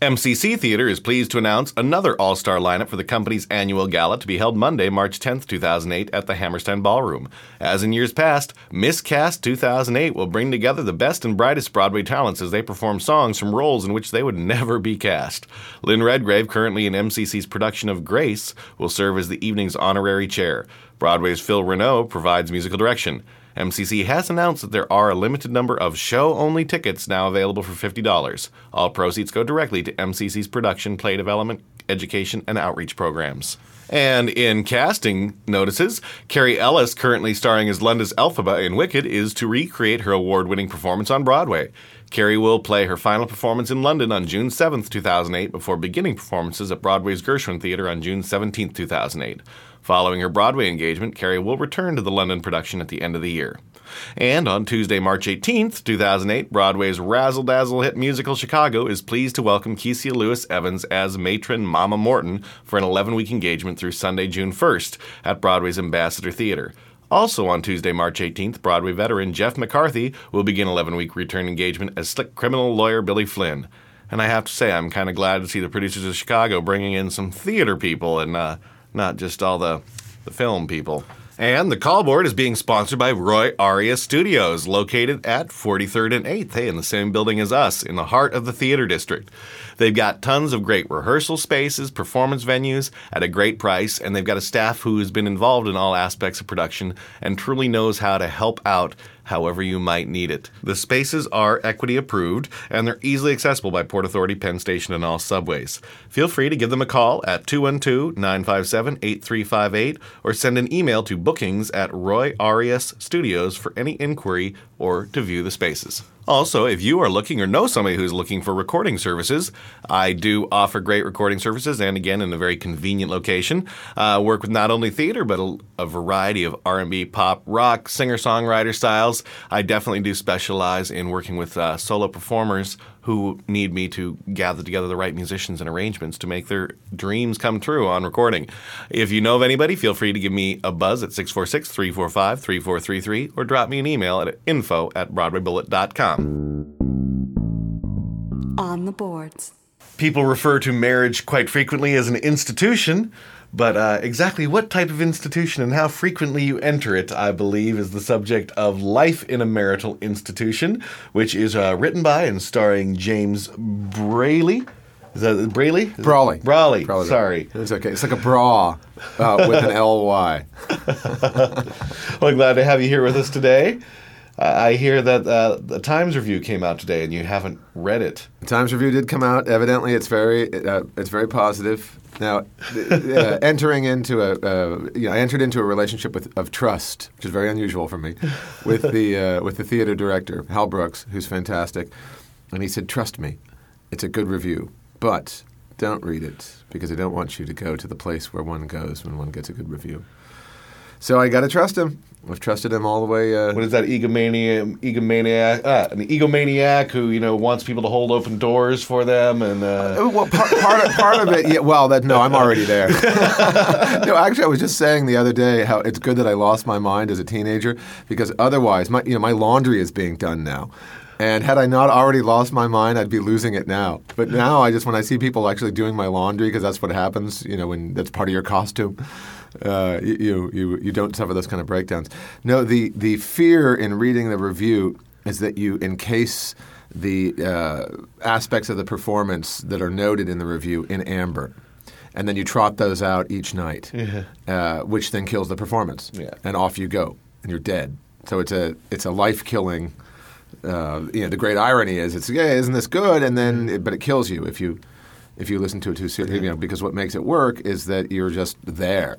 [SPEAKER 1] MCC Theater is pleased to announce another all star lineup for the company's annual gala to be held Monday, March 10th, 2008, at the Hammerstein Ballroom. As in years past, Miscast 2008 will bring together the best and brightest Broadway talents as they perform songs from roles in which they would never be cast. Lynn Redgrave, currently in MCC's production of Grace, will serve as the evening's honorary chair. Broadway's Phil Reno provides musical direction. MCC has announced that there are a limited number of show only tickets now available for $50. All proceeds go directly to MCC's production, play development, education, and outreach programs. And in casting notices, Kerry Ellis, currently starring as London's Elphaba in Wicked, is to recreate her award winning performance on Broadway. Carrie will play her final performance in London on June 7, 2008, before beginning performances at Broadway's Gershwin Theatre on June 17, 2008. Following her Broadway engagement, Kerry will return to the London production at the end of the year. And on Tuesday, March 18th, 2008, Broadway's razzle dazzle hit musical Chicago is pleased to welcome Kecia Lewis Evans as matron Mama Morton for an 11 week engagement through Sunday, June 1st at Broadway's Ambassador Theater. Also on Tuesday, March 18th, Broadway veteran Jeff McCarthy will begin 11 week return engagement as slick criminal lawyer Billy Flynn. And I have to say, I'm kind of glad to see the producers of Chicago bringing in some theater people and uh, not just all the, the film people. And the call board is being sponsored by Roy Arias Studios, located at 43rd and 8th, hey, in the same building as us, in the heart of the theater district. They've got tons of great rehearsal spaces, performance venues at a great price, and they've got a staff who has been involved in all aspects of production and truly knows how to help out however you might need it. The spaces are equity approved and they're easily accessible by Port Authority, Penn Station, and all subways. Feel free to give them a call at 212 957 8358 or send an email to bookings at Roy Arias Studios for any inquiry or to view the spaces. Also, if you are looking or know somebody who's looking for recording services, I do offer great recording services, and again in a very convenient location. Uh, work with not only theater but a, a variety of R&B, pop, rock, singer-songwriter styles. I definitely do specialize in working with uh, solo performers who need me to gather together the right musicians and arrangements to make their dreams come true on recording. If you know of anybody, feel free to give me a buzz at 646 345 3433 or drop me an email at info at BroadwayBullet.com.
[SPEAKER 9] On the boards.
[SPEAKER 1] People refer to marriage quite frequently as an institution, but uh, exactly what type of institution and how frequently you enter it, I believe, is the subject of Life in a Marital Institution, which is uh, written by and starring James Braley. Is that Braley? Is
[SPEAKER 10] Brawley.
[SPEAKER 1] Brawley.
[SPEAKER 10] Brawley.
[SPEAKER 1] Sorry.
[SPEAKER 10] It's okay. It's like a bra uh, with an L Y.
[SPEAKER 1] Well, I'm glad to have you here with us today. I I hear that uh, the Times review came out today, and you haven't read it.
[SPEAKER 10] The Times Review did come out. Evidently, it's very uh, it's very positive. Now, uh, entering into a uh, you know, I entered into a relationship with of trust, which is very unusual for me, with the uh, with the theater director Hal Brooks, who's fantastic, and he said, "Trust me, it's a good review, but don't read it because I don't want you to go to the place where one goes when one gets a good review." So I got to trust him. I've trusted him all the way. Uh,
[SPEAKER 1] What is that egomaniac? Egomaniac? Uh, an egomaniac who you know wants people to hold open doors for them, and uh,
[SPEAKER 10] Uh, Well, part, part, of, part of it, yeah, well, that no, I'm already there. no, actually, I was just saying the other day how it's good that I lost my mind as a teenager because otherwise, my you know my laundry is being done now. And had I not already lost my mind, I'd be losing it now. But now, I just when I see people actually doing my laundry, because that's what happens, you know, when that's part of your costume, uh, you, you you don't suffer those kind of breakdowns. No, the the fear in reading the review is that you encase the uh, aspects of the performance that are noted in the review in amber, and then you trot those out each night, uh, which then kills the performance,
[SPEAKER 1] Yeah.
[SPEAKER 10] and off you go, and you're dead. So it's a it's a life killing. Uh, you know, the great irony is it's yeah, isn't this good? And then, it, but it kills you if you if you listen to it too seriously. You know, because what makes it work is that you're just there.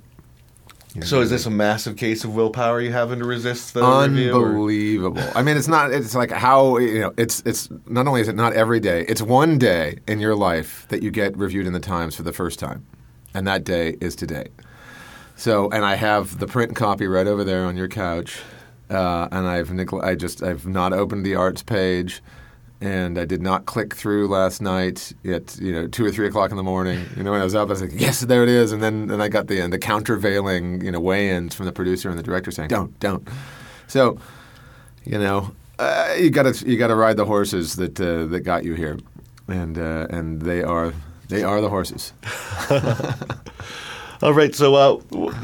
[SPEAKER 10] You know,
[SPEAKER 1] so is this a massive case of willpower you having to resist the review?
[SPEAKER 10] unbelievable. I mean, it's not. It's like how you know. It's it's not only is it not every day. It's one day in your life that you get reviewed in the Times for the first time, and that day is today. So, and I have the print copy right over there on your couch, uh, and I've negl- I just I've not opened the arts page. And I did not click through last night at you know two or three o'clock in the morning. You know when I was up, I was like, "Yes, there it is." And then and I got the the countervailing you know weigh-ins from the producer and the director saying, "Don't, don't." So, you know, uh, you got to you got to ride the horses that uh, that got you here, and uh, and they are they are the horses.
[SPEAKER 1] All right, so uh,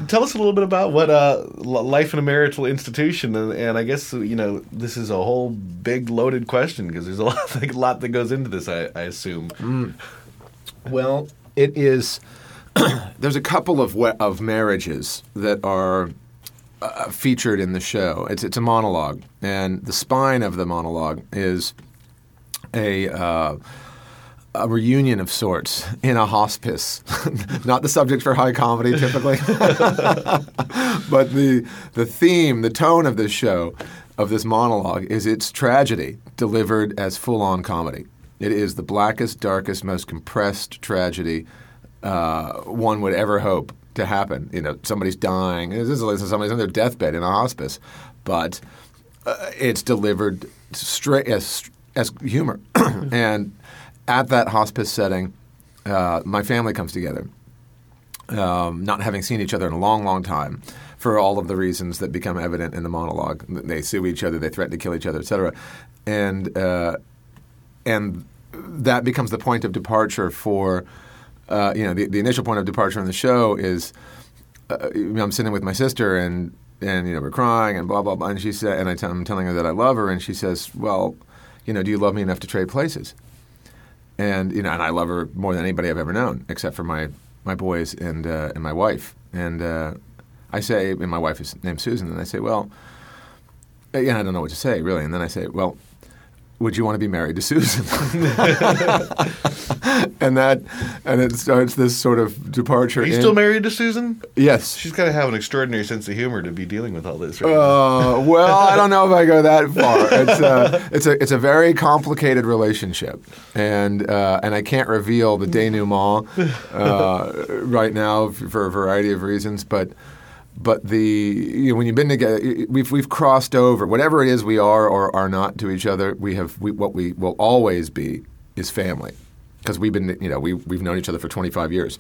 [SPEAKER 1] tell us a little bit about what uh, life in a marital institution, and, and I guess you know this is a whole big loaded question because there's a lot, a lot that goes into this. I, I assume.
[SPEAKER 10] Well, it is. there's a couple of of marriages that are uh, featured in the show. It's it's a monologue, and the spine of the monologue is a. A reunion of sorts in a hospice. Not the subject for high comedy typically, but the the theme, the tone of this show, of this monologue, is its tragedy delivered as full on comedy. It is the blackest, darkest, most compressed tragedy uh, one would ever hope to happen. You know, somebody's dying. This is this is somebody's on their deathbed in a hospice, but uh, it's delivered straight as as humor. and at that hospice setting, uh, my family comes together, um, not having seen each other in a long, long time, for all of the reasons that become evident in the monologue. They sue each other, they threaten to kill each other, etc. And uh, and that becomes the point of departure for. Uh, you know, the, the initial point of departure in the show is uh, you know, I'm sitting with my sister and and you know we're crying and blah blah blah and she said and I t- I'm telling her that I love her and she says, well, you know, do you love me enough to trade places? And you know, and I love her more than anybody I've ever known, except for my my boys and uh, and my wife. And uh, I say, and my wife is named Susan, and I say, well, uh, yeah, I don't know what to say really. And then I say, well, would you want to be married to Susan? and that, and it starts this sort of departure.
[SPEAKER 1] Are you
[SPEAKER 10] in-
[SPEAKER 1] still married to Susan?
[SPEAKER 10] Yes.
[SPEAKER 1] She's got to have an extraordinary sense of humor to be dealing with all this. Right now.
[SPEAKER 10] Uh, well, I don't know if I go that far. It's a, it's a, it's a very complicated relationship, and uh, and I can't reveal the denouement uh, right now for a variety of reasons. But but the you know, when you've been together, we've we've crossed over whatever it is we are or are not to each other. We have we, what we will always be is family because we've been you know we we've known each other for 25 years.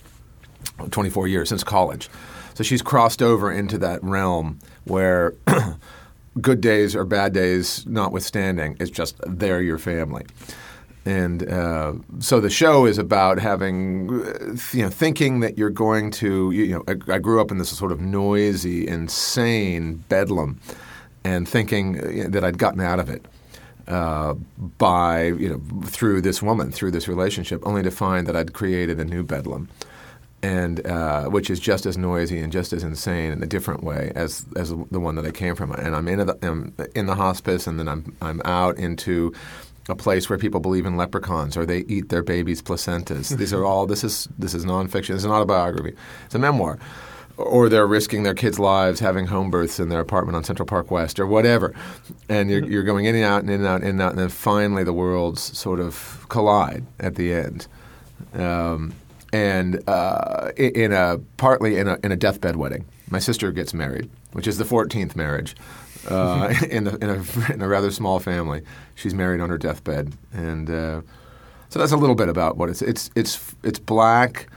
[SPEAKER 10] 24 years since college. So she's crossed over into that realm where good days or bad days notwithstanding, it's just they're your family. And uh, so the show is about having, you know, thinking that you're going to, you know, I, I grew up in this sort of noisy, insane bedlam, and thinking uh, that I'd gotten out of it. uh, by you know through this woman, through this relationship, only to find that I'd created a new bedlam, and uh, which is just as noisy and just as insane in a different way as as the one that I came from. And I'm in the I'm in the hospice, and then I'm I'm out into a place where people believe in leprechauns or they eat their babies' placentas. These are all this is this is nonfiction. It's an autobiography. It's a memoir. Or they're risking their kids' lives having home births in their apartment on Central Park West or whatever. And you're, you're going in and out and in and out and in and out, and then finally the worlds sort of collide at the end. Um, and uh, in a partly in a, in a deathbed wedding. My sister gets married, which is the 14th marriage uh, in, a, in, a, in a rather small family. She's married on her deathbed, and uh, so that's a little bit about what it's it's it's it's black,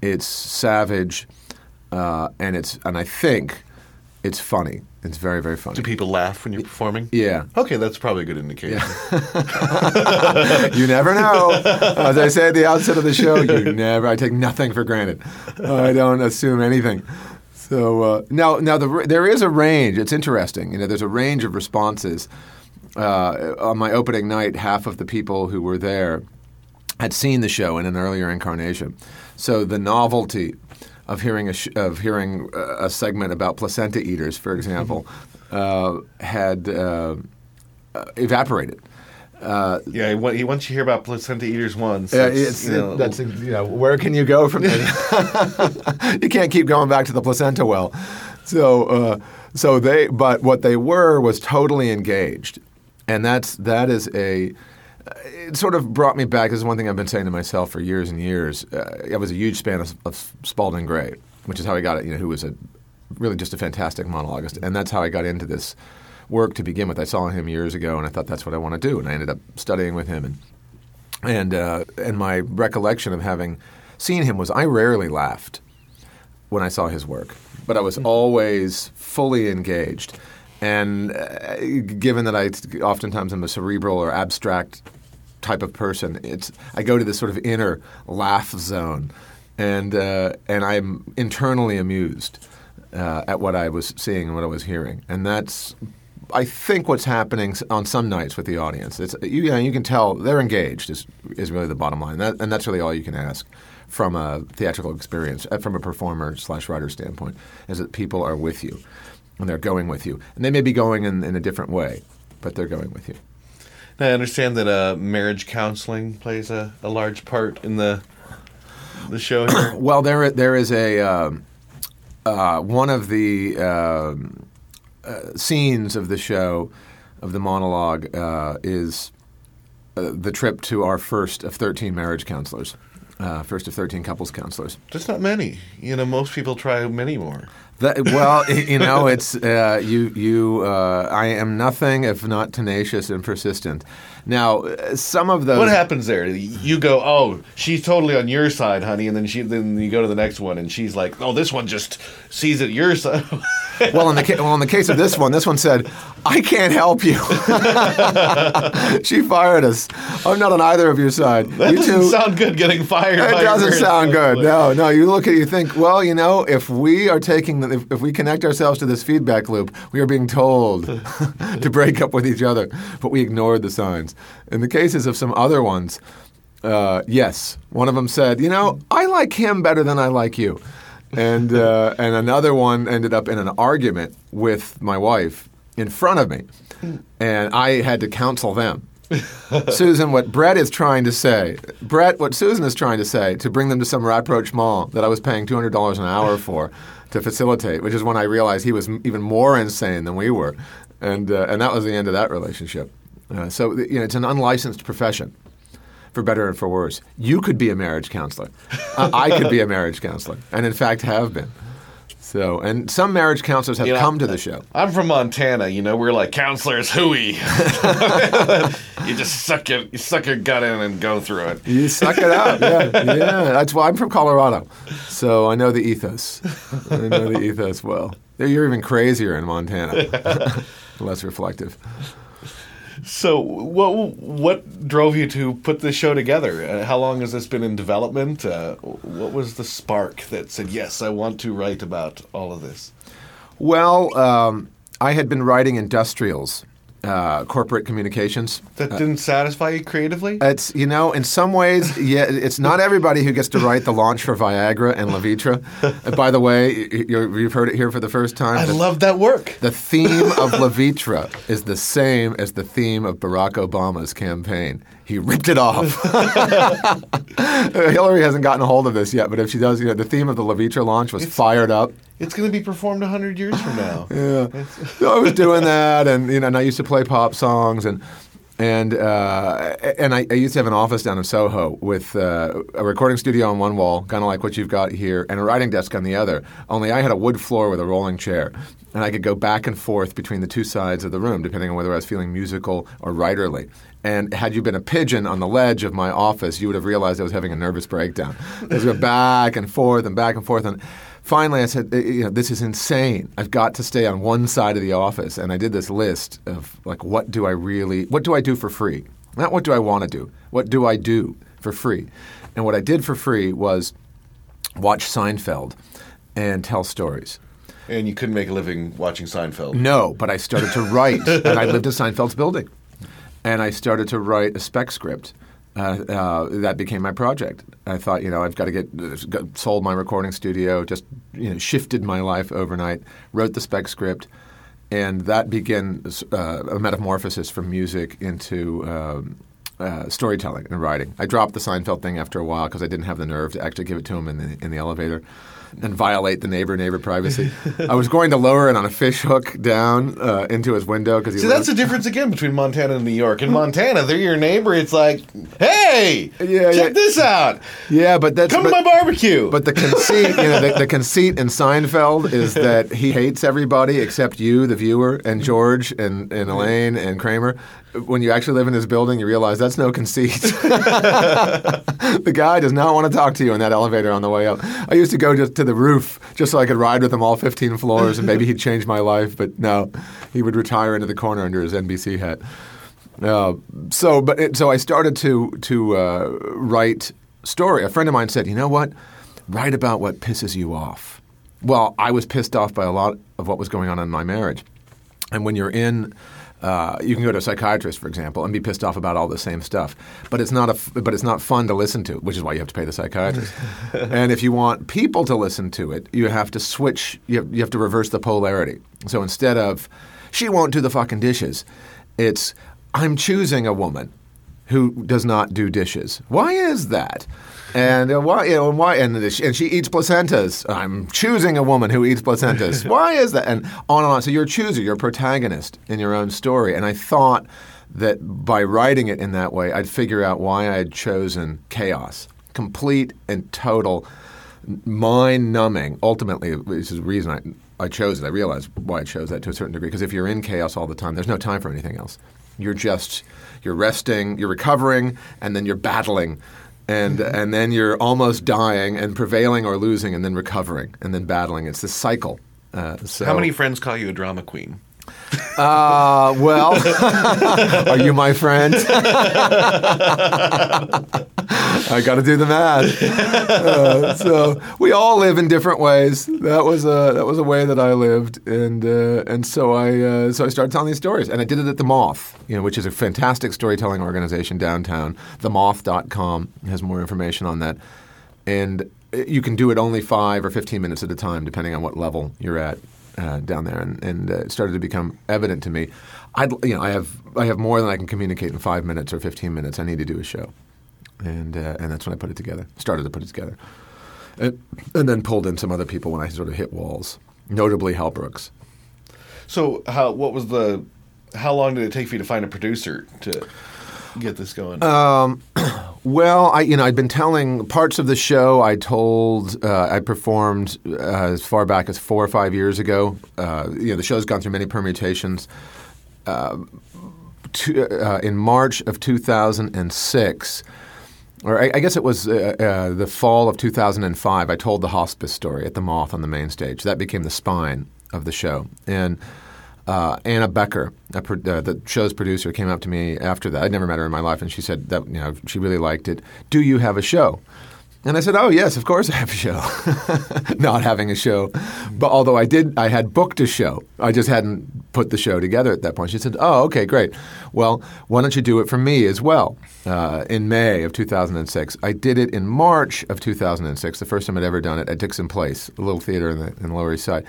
[SPEAKER 10] it's savage, uh, and it's and I think it's funny. It's very very funny.
[SPEAKER 1] Do people laugh when you're performing?
[SPEAKER 10] Yeah.
[SPEAKER 1] Okay, that's probably a good indication.
[SPEAKER 10] you never know. As I say at the outset of the show, you never. I take nothing for granted. I don't assume anything. So uh, now, now the, there is a range. It's interesting. You know, there's a range of responses. Uh, on my opening night, half of the people who were there had seen the show in an earlier incarnation. So the novelty of hearing a sh- of hearing uh, a segment about placenta eaters, for example, uh, had uh, uh, evaporated. Uh,
[SPEAKER 1] Yeah, once you hear about placenta eaters once,
[SPEAKER 10] yeah,
[SPEAKER 1] it's,
[SPEAKER 10] it's,
[SPEAKER 1] you know,
[SPEAKER 10] that's you know where can you go from there? you can't keep going back to the placenta well. So uh, so they but what they were was totally engaged, and that's that is a it sort of brought me back. This is one thing I've been saying to myself for years and years. Uh, I was a huge fan of, of Spalding Gray, which is how I got it. You know, who was a really just a fantastic monologuist, and that's how I got into this work to begin with. I saw him years ago, and I thought that's what I want to do, and I ended up studying with him. And and uh, and my recollection of having seen him was I rarely laughed when I saw his work, but I was always fully engaged. And uh, given that I oftentimes am a cerebral or abstract type of person, it's I go to this sort of inner laugh zone, and uh, and I'm internally amused uh, at what I was seeing and what I was hearing, and that's I think what's happening on some nights with the audience. It's you, you know you can tell they're engaged is is really the bottom line, that, and that's really all you can ask from a theatrical experience, uh, from a performer slash writer standpoint, is that people are with you and they're going with you, and they may be going in, in a different way, but they're going with you.
[SPEAKER 1] Now I understand that uh, marriage counseling plays a, a large part in the the show here.
[SPEAKER 10] Well, there there is a um, uh, one of the um, uh, scenes of the show of the monologue uh, is uh, the trip to our first of thirteen marriage counselors, uh, first of thirteen couples counselors.
[SPEAKER 1] There's not many. You know, most people try many more.
[SPEAKER 10] That, well, you know, it's uh, you. You, uh, I am nothing if not tenacious and persistent. Now, uh, some of those.
[SPEAKER 1] What happens there? You go, oh, she's totally on your side, honey, and then she then you go to the next one, and she's like, oh, this one just sees it your side.
[SPEAKER 10] Well, in the ca- well, in the case of this one, this one said, "I can't help you." she fired us. I'm not on either of your side.
[SPEAKER 1] That
[SPEAKER 10] you
[SPEAKER 1] doesn't
[SPEAKER 10] two.
[SPEAKER 1] sound good. Getting fired.
[SPEAKER 10] It doesn't sound good. No, no. You look at it, you think, well, you know, if we are taking, the, if, if we connect ourselves to this feedback loop, we are being told to break up with each other, but we ignored the signs. In the cases of some other ones, uh, yes, one of them said, you know, I like him better than I like you, and uh, and another one ended up in an argument with my wife in front of me, and I had to counsel them. Susan, what Brett is trying to say, Brett, what Susan is trying to say, to bring them to some rapprochement that I was paying two hundred dollars an hour for to facilitate, which is when I realized he was even more insane than we were, and uh, and that was the end of that relationship. Uh, so you know, it's an unlicensed profession, for better and for worse. You could be a marriage counselor. Uh, I could be a marriage counselor, and in fact have been. So, and some marriage counselors have
[SPEAKER 1] You know,
[SPEAKER 10] come to the show.
[SPEAKER 1] I'm from Montana. You know, we're like counselors hooey. you just suck your you suck your gut in and go through it.
[SPEAKER 10] You suck it out. Yeah, yeah. That's why I'm from Colorado, so I know the ethos. I know the ethos well. You're even crazier in Montana. Less reflective.
[SPEAKER 1] So, what what drove you to put this show together? Uh, how long has this been in development? Uh, what was the spark that said, "Yes, I want to write about all of this"?
[SPEAKER 10] Well, um, I had been writing industrials uh, corporate communications.
[SPEAKER 1] That didn't satisfy you creatively?
[SPEAKER 10] It's you know, in some ways, yeah, it's not everybody who gets to write the launch for Viagra and Levitra. Uh, by the way, you're, you've heard it here for the first time.
[SPEAKER 1] I
[SPEAKER 10] The-
[SPEAKER 1] love that work.
[SPEAKER 10] The theme of Levitra is the same as the theme of Barack Obama's campaign. He ripped it off. Hillary hasn't gotten a hold of this yet, but if she does, you know, the theme of the Levitra launch was fired up.
[SPEAKER 1] It's going to be performed 100 years from now.
[SPEAKER 10] Yeah, so I was doing that, and you know, and I used to play pop songs, and and uh, and I, I used to have an office down in Soho with uh, a recording studio on one wall, kind of like what you've got here, and a writing desk on the other. Only I had a wood floor with a rolling chair, and I could go back and forth between the two sides of the room, depending on whether I was feeling musical or writerly. And had you been a pigeon on the ledge of my office, you would have realized I was having a nervous breakdown. I going back and forth and back and forth, and finally I said, "Eh, you know, this is insane. I've got to stay on one side of the office. And I did this list of like, what do I really, what do I do for free? Not what do I want to do. What do I do for free? And what I did for free was watch Seinfeld and tell stories.
[SPEAKER 1] And you couldn't make a living watching Seinfeld.
[SPEAKER 10] No, but I started to write, and I lived in Seinfeld's building, and I started to write a spec script. Uh, uh, that became my project. I thought, you know, I've got to get uh, got, sold my recording studio. Just you know, shifted my life overnight. Wrote the spec script, and that began uh, a metamorphosis from music into. Um, uh, storytelling and writing. I dropped the Seinfeld thing after a while because I didn't have the nerve to actually give it to him in the in the elevator and violate the neighbor neighbor privacy. I was going to lower it on a fish hook down uh, into his window because he
[SPEAKER 1] See, that's the difference again between Montana and New York. In Montana, they're your neighbor. It's like, hey,
[SPEAKER 10] Yeah,
[SPEAKER 1] check
[SPEAKER 10] yeah.
[SPEAKER 1] this out.
[SPEAKER 10] Yeah, but that's
[SPEAKER 1] Come to my barbecue.
[SPEAKER 10] But the conceit, you know, the, the conceit in Seinfeld is that he hates everybody except you, the viewer, and George and, and Elaine and Kramer. When you actually live in his building, you realize that's no conceit. the guy does not want to talk to you in that elevator on the way up. I used to go just to the roof just so I could ride with him all 15 floors, and maybe he'd change my life. But no, he would retire into the corner under his NBC hat. Uh, so, but it, so I started to to uh, write story. A friend of mine said, "You know what? Write about what pisses you off." Well, I was pissed off by a lot of what was going on in my marriage, and when you're in. Uh, you can go to a psychiatrist, for example, and be pissed off about all the same stuff, but it's not a f- but it's not fun to listen to, which is why you have to pay the psychiatrist. and if you want people to listen to it, you have to switch. You have, you have to reverse the polarity. So instead of "she won't do the fucking dishes," it's I'm choosing a woman who does not do dishes. Why is that? And uh, why? You know, and why? And, the- and she eats placentas. I'm choosing a woman who eats placentas. why is that? And on and on. So you're a chooser. You're a protagonist in your own story. And I thought that by writing it in that way, I'd figure out why I had chosen chaos, complete and total, mind-numbing. Ultimately, this is the reason I, I chose it. I realized why I chose that to a certain degree. Because if you're in chaos all the time, there's no time for anything else. You're just you're resting, you're recovering, and then you're battling. And, and then you're almost dying and prevailing or losing and then recovering and then battling. It's this cycle. Uh, so,
[SPEAKER 1] How many friends call you a drama queen?
[SPEAKER 10] Uh, well, are you my friend? I got to do the math. Uh, so we all live in different ways. That was a that was a way that I lived, and uh, and so I uh, so I started telling these stories, and I did it at the Moth, you know, which is a fantastic storytelling organization downtown. TheMoth.com has more information on that, and you can do it only five or fifteen minutes at a time, depending on what level you're at uh, down there, and, and uh, it started to become evident to me. I, you know, I have I have more than I can communicate in five minutes or fifteen minutes. I need to do a show, and uh, and that's when I put it together. Started to put it together, and, and then pulled in some other people when I sort of hit walls, notably Hal Brooks.
[SPEAKER 1] So, how? What was the? How long did it take for you to find a producer to get this going?
[SPEAKER 10] Um, well, I you know I'd been telling parts of the show. I told uh, I performed uh, as far back as four or five years ago. Uh, you know the show's gone through many permutations. Uh, to, uh, in March of 2006, or I, I guess it was uh, the fall of 2005. I told the hospice story at the Moth on the main stage. That became the spine of the show, and uh, Anna Becker, pro- uh, the show's producer, came up to me after that. I'd never met her in my life, and she said that you know she really liked it. Do you have a show? And I said, "Oh yes, of course I have a show." Not having a show, but although I did, I had booked a show. I just hadn't put the show together at that point. She said, "Oh, okay, great. Well, why don't you do it for me as well?" Uh, in May of 2006, I did it in March of 2006. The first time I'd ever done it at Dixon Place, a little theater in the, in the Lower East Side,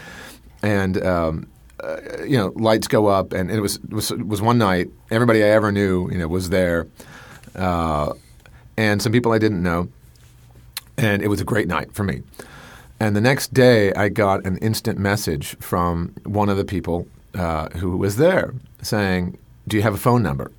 [SPEAKER 10] and. Um, uh, you know, lights go up, and it was was was one night. Everybody I ever knew, you know, was there, uh, and some people I didn't know, and it was a great night for me. And the next day, I got an instant message from one of the people uh, who was there saying, "Do you have a phone number?"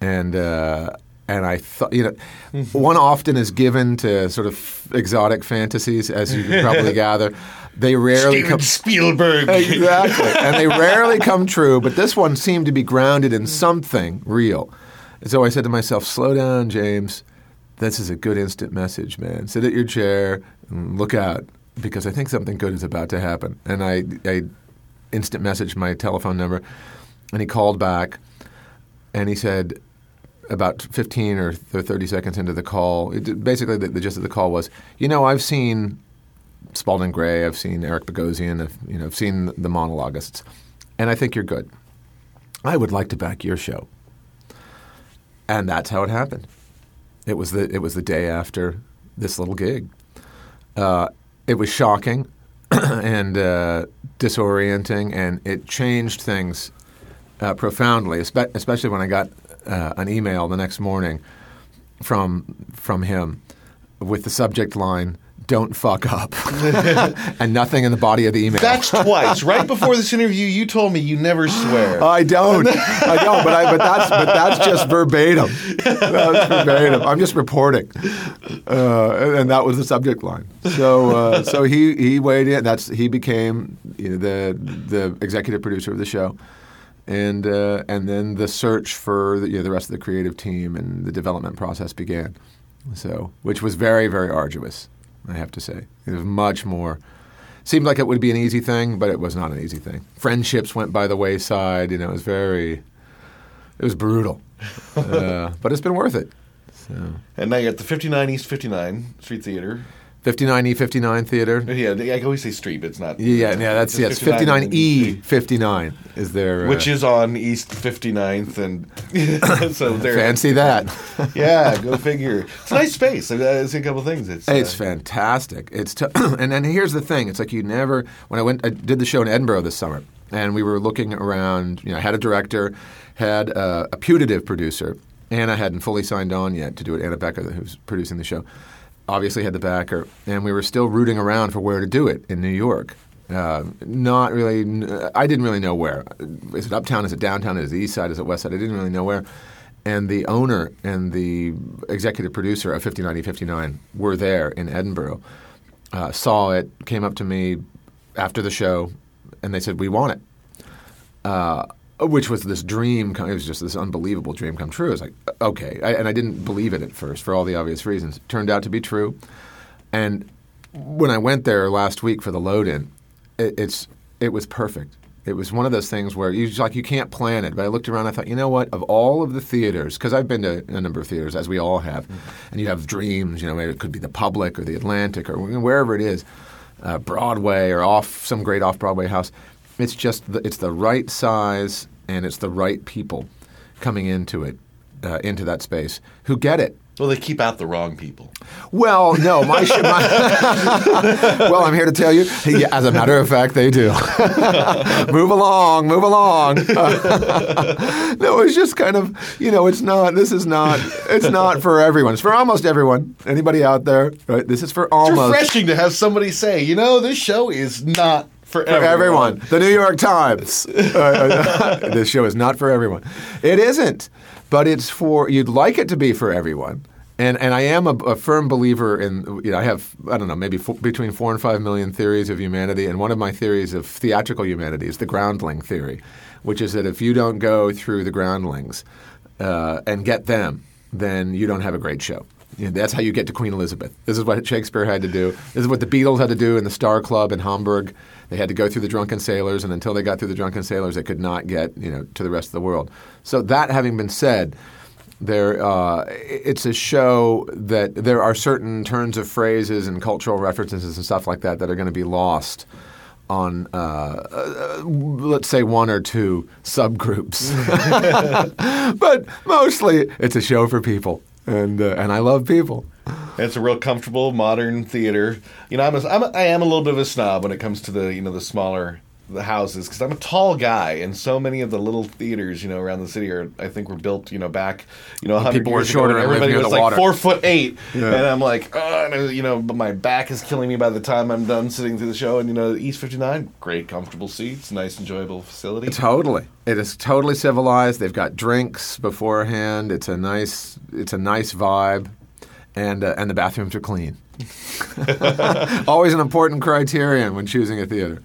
[SPEAKER 10] And uh, and I thought, you know, one often is given to sort of exotic fantasies, as you can probably gather. They rarely
[SPEAKER 1] Steven
[SPEAKER 10] come
[SPEAKER 1] Spielberg.
[SPEAKER 10] exactly, and they rarely come true. But this one seemed to be grounded in something real. And so I said to myself, "Slow down, James. This is a good instant message, man. Sit at your chair and look out because I think something good is about to happen." And I, I instant messaged my telephone number, and he called back, and he said, about 15 or 30 seconds into the call, it, basically the, the gist of the call was, you know, I've seen Spalding Gray, I've seen Eric Bogosian, I've, you know, I've seen the monologists, and I think you're good. I would like to back your show. And that's how it happened. It was the it was the day after this little gig. Uh, it was shocking and uh, disorienting, and it changed things uh, profoundly, espe- especially when I got uh, an email the next morning from from him with the subject line "Don't fuck up," and nothing in the body of the email.
[SPEAKER 1] That's twice. Right before this interview, you told me you never swear.
[SPEAKER 10] I don't. I don't. But I. But that's. But that's just verbatim. That's verbatim. I'm just reporting, uh, and, and that was the subject line. So. Uh, so he he weighed in. That's he became you know, the the executive producer of the show, and uh, and then the search for the, you know, the rest of the creative team and the development process began. So, which was very very arduous, I have to say. It was much more seemed like it would be an easy thing, but it was not an easy thing. Friendships went by the wayside. You know, it was very, it was brutal, uh, but it's been worth it. So,
[SPEAKER 1] And now you're at the 59 East 59 Street Theater.
[SPEAKER 10] 59E 59 Theater.
[SPEAKER 1] Yeah, I always say street, but it's not.
[SPEAKER 10] Yeah, yeah, that's
[SPEAKER 1] It's
[SPEAKER 10] yes.
[SPEAKER 1] 59
[SPEAKER 10] 59E 59 is their uh,
[SPEAKER 1] Which is on East 59th, and so there.
[SPEAKER 10] fancy that.
[SPEAKER 1] Yeah, go figure. It's a nice space. I've I've a couple things. It's,
[SPEAKER 10] It's
[SPEAKER 1] uh,
[SPEAKER 10] fantastic. It's t- and then here's the thing. It's like you never. When I went, I did the show in Edinburgh this summer, and we were looking around. You know, I had a director, had uh, a putative producer. Anna hadn't fully signed on yet to do it. Anna Becker, who's producing the show, obviously had the backer, and we were still rooting around for where to do it in New York. Uh, not really. I didn't really know where. Is it uptown? Is it downtown? Is it east side? Is it west side? I didn't really know where. And the owner and the executive producer of 59E59 were there in Edinburgh. Uh, saw it, came up to me after the show, and they said, "We want it." Uh, Uh, which was this dream. come- It was just this unbelievable dream come true. I was like, uh, okay, I, and I didn't believe it at first for all the obvious reasons. It turned out to be true. And when I went there last week for the load-in, it, it's it was perfect. It was one of those things where you just like you can't plan it. But I looked around, I thought, you know what? Of all of the theaters, because I've been to a number of theaters, as we all have, mm-hmm. and you have dreams. You know, it could be the Public or the Atlantic or wherever it is, uh, Broadway or off some great off-Broadway house. It's just the, it's the right size and it's the right people coming into it, uh, into that space who get it.
[SPEAKER 1] well, they keep out the wrong people.
[SPEAKER 10] Well, no, my, sh- my well, I'm here to tell you. yeah, as a matter of fact, they do. move along, move along. no, it's just kind of you know, it's not. This is not. It's not for everyone. It's for almost everyone. Anybody out there? Right? This is for
[SPEAKER 1] It's
[SPEAKER 10] almost
[SPEAKER 1] refreshing to have somebody say, you know, this show is not for,
[SPEAKER 10] for everyone. The New York Times. Uh, this show is not for everyone. It isn't, but it's for. You'd like it to be for everyone. And and I am a, a firm believer in. You know, I have I don't know maybe four, between four and five million theories of humanity, and one of my theories of theatrical humanity is the groundling theory, which is that if you don't go through the groundlings uh, and get them, then you don't have a great show. You know, that's how you get to Queen Elizabeth. This is what Shakespeare had to do. This is what the Beatles had to do in the Star Club in Hamburg. They had to go through the Drunken Sailors, and until they got through the Drunken Sailors, they could not get you know to the rest of the world. So that having been said, There, uh, it's a show that there are certain turns of phrases and cultural references and stuff like that that are going to be lost on, uh, uh, let's say, one or two subgroups. but mostly, it's a show for people, and uh, and I love people.
[SPEAKER 1] It's a real comfortable modern theater. You know, I'm, a, I'm a, I am a little bit of a snob when it comes to the you know the smaller the houses because I'm a tall guy, and so many of the little theaters you know around the city are I think were built you know back you know 100
[SPEAKER 10] people were
[SPEAKER 1] ago,
[SPEAKER 10] shorter and
[SPEAKER 1] everybody was like
[SPEAKER 10] water.
[SPEAKER 1] four foot eight,
[SPEAKER 10] Yeah.
[SPEAKER 1] and I'm like, oh, and, you know, but my back is killing me by the time I'm done sitting through the show. And you know, East 59, great comfortable seats, nice enjoyable facility.
[SPEAKER 10] Totally, it is totally civilized. They've got drinks beforehand. It's a nice, it's a nice vibe, and uh, and the bathrooms are clean. Always an important criterion when choosing a theater.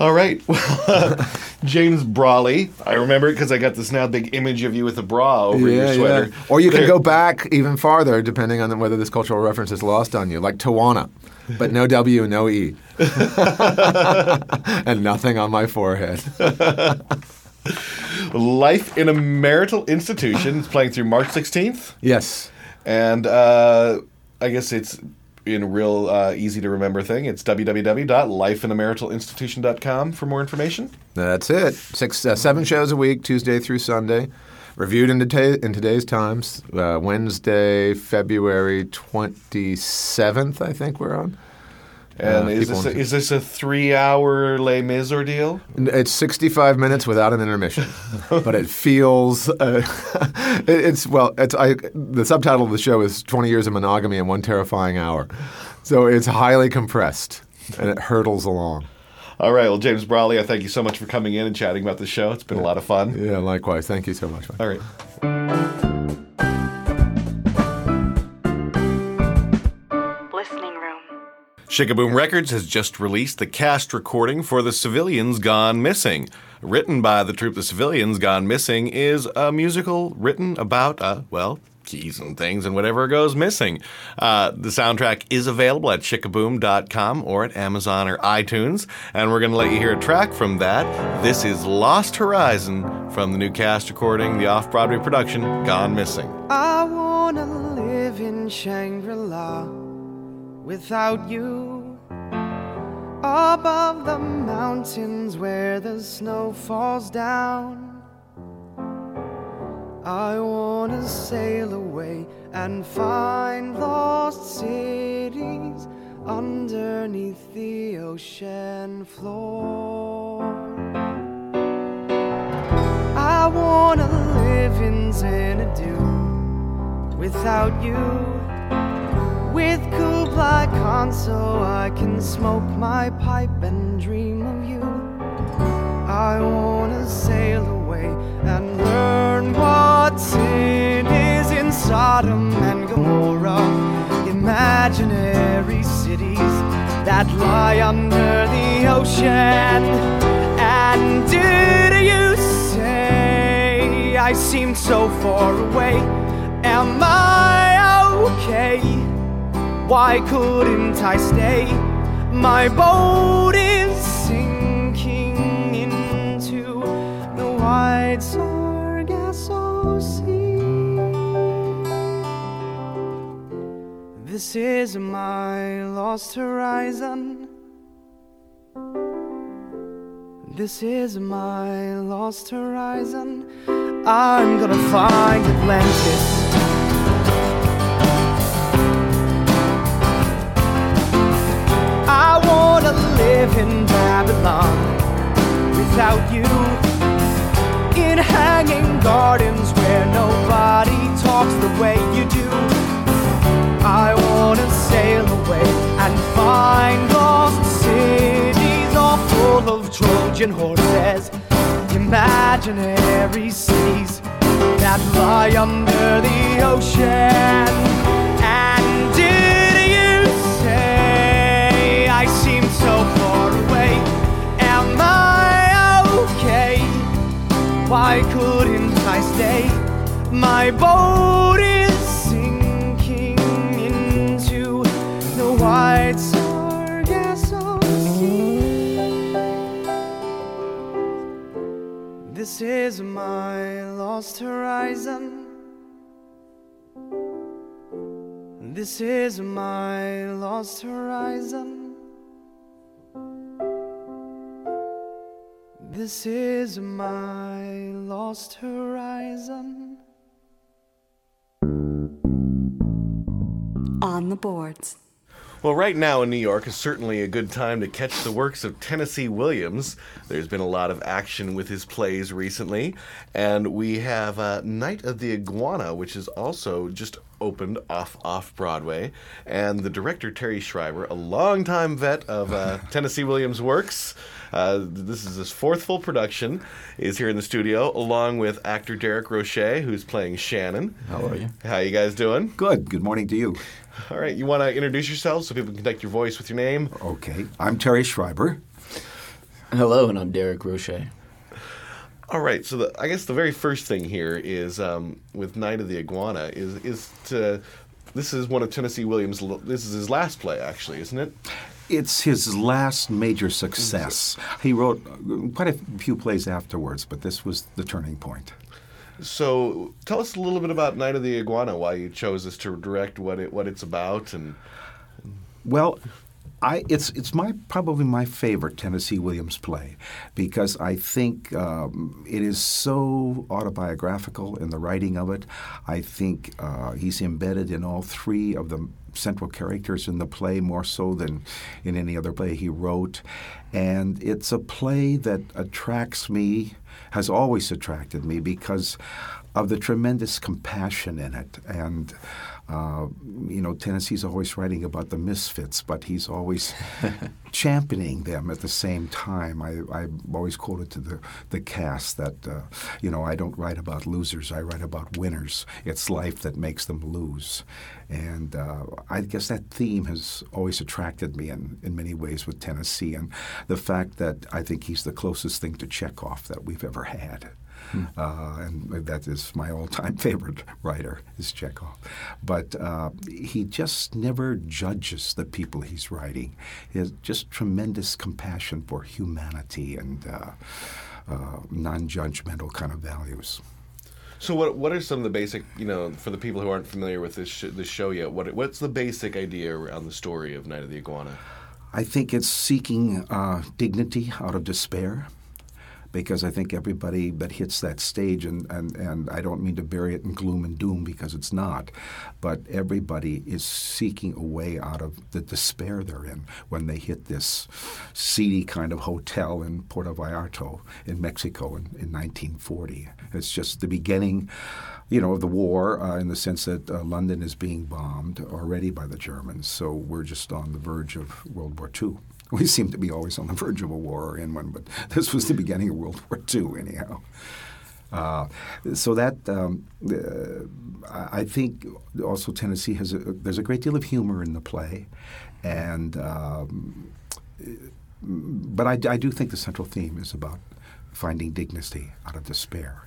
[SPEAKER 1] All right. Well, James Braly. I remember it because I got this now big image of you with a bra over your sweater.
[SPEAKER 10] Or you can
[SPEAKER 1] There-
[SPEAKER 10] go back even farther, depending on whether this cultural reference is lost on you, like Tawana, but no W, no E, and nothing on my forehead.
[SPEAKER 1] Life in a Marital Institution. It's playing through March 16th.
[SPEAKER 10] Yes.
[SPEAKER 1] And uh, I guess it's in a real uh, easy to remember thing. It's www.lifeinamaritalinstitution.com for more information.
[SPEAKER 10] That's it. Six, uh, seven shows a week, Tuesday through Sunday. Reviewed in, today, in today's times. Uh, Wednesday, February 27th, I think we're on.
[SPEAKER 1] And
[SPEAKER 10] Uh,
[SPEAKER 1] is, this a, is this a three hour Les Mis ordeal?
[SPEAKER 10] It's 65 minutes without an intermission, but it feels uh, it's well. It's I. The subtitle of the show is "20 Years of Monogamy in One Terrifying Hour," so it's highly compressed and it hurtles along.
[SPEAKER 1] All right. Well, James Braly, I thank you so much for coming in and chatting about the show. It's been a lot of fun.
[SPEAKER 10] Yeah, likewise. Thank you so much.
[SPEAKER 1] All right. Sh-K-Boom Records has just released the cast recording for The Civilians Gone Missing. Written by the troupe The Civilians Gone Missing is a musical written about, uh, well, keys and things and whatever goes missing. Uh, the soundtrack is available at sh-k-boom.com or at Amazon or iTunes, and we're going to let you hear a track from that. This is Lost Horizon from the new cast recording, the off Broadway production, Gone Missing.
[SPEAKER 11] I wanna live in Shangri La without you. Above the mountains where the snow falls down. I wanna sail away and find lost cities underneath the ocean floor. I wanna live in Xanadu without you. With Kublai Khan so I can smoke my pipe and dream of you. I wanna sail away and learn what sin is in Sodom and Gomorrah. Imaginary cities that lie under the ocean. And did you say I seemed so far away? Am I okay? Why couldn't I stay? My boat is sinking into the wide Sargasso Sea. This is my lost horizon. This is my lost horizon. I'm gonna find Atlantis. I wanna live in Babylon without you. In hanging gardens where nobody talks the way you do. I wanna sail away and find lost cities all full of Trojan horses. Imaginary cities that lie under the ocean. so far away. Am I okay? Why couldn't I stay? My boat is sinking into the white sargasso sea. This is my lost horizon. This is my lost horizon. This is my lost horizon.
[SPEAKER 9] On the boards.
[SPEAKER 1] Well, right now in New York is certainly a good time to catch the works of Tennessee Williams. There's been a lot of action with his plays recently, and we have uh, Night of the Iguana, which is also just opened off off Broadway, and the director Terry Schreiber, a longtime vet of uh, Tennessee Williams works. Uh, this is his fourth full production. Is here in the studio along with actor Derek Roche, who's playing Shannon.
[SPEAKER 12] How are you?
[SPEAKER 1] How you guys doing?
[SPEAKER 12] Good. Good morning to you.
[SPEAKER 1] All right, you want to introduce yourselves so people can connect your voice with your name?
[SPEAKER 12] Okay. I'm Terry Schreiber.
[SPEAKER 13] Hello, and I'm Derek Roche.
[SPEAKER 1] All right, so the, I guess the very first thing here is um, with Night of the Iguana is is to this is one of Tennessee Williams. This is his last play, actually, isn't it?
[SPEAKER 12] It's his last major success. He wrote quite a few plays afterwards, but this was the turning point.
[SPEAKER 1] So tell us a little bit about Night of the Iguana. Why you chose this to direct, what it what it's about, and
[SPEAKER 12] Well, I, it's it's my probably my favorite Tennessee Williams play because I think um, it is so autobiographical in the writing of it. I think uh, he's embedded in all three of the central characters in the play more so than in any other play he wrote, and it's a play that attracts me, has always attracted me because of the tremendous compassion in it and. Uh, you know, Tennessee's always writing about the misfits, but he's always championing them at the same time. I, I always quoted to the, the cast that, uh, you know, I don't write about losers, I write about winners. It's life that makes them lose. And uh, I guess that theme has always attracted me in, in many ways with Tennessee, and the fact that I think he's the closest thing to Chekhov that we've ever had. Uh, and that is my all-time favorite writer is Chekhov. But uh, he just never judges the people he's writing. He has just tremendous compassion for humanity and uh, uh, non-judgmental kind of values.
[SPEAKER 1] So what what are some of the basic you know for the people who aren't familiar with this sh- this show yet? What what's the basic idea around the story of Night of the Iguana?
[SPEAKER 12] I think it's seeking uh, dignity out of despair. Because I think everybody that hits that stage, and, and, and I don't mean to bury it in gloom and doom because it's not, but everybody is seeking a way out of the despair they're in when they hit this seedy kind of hotel in Puerto Vallarta in Mexico in, in 1940. It's just the beginning you know, of the war uh, in the sense that uh, London is being bombed already by the Germans. So we're just on the verge of World War II. We seem to be always on the verge of a war or in one, but this was the beginning of World War II, anyhow. Uh, so that um, uh, I think also Tennessee has a, there's a great deal of humor in the play, and um, but I, I do think the central theme is about finding dignity out of despair.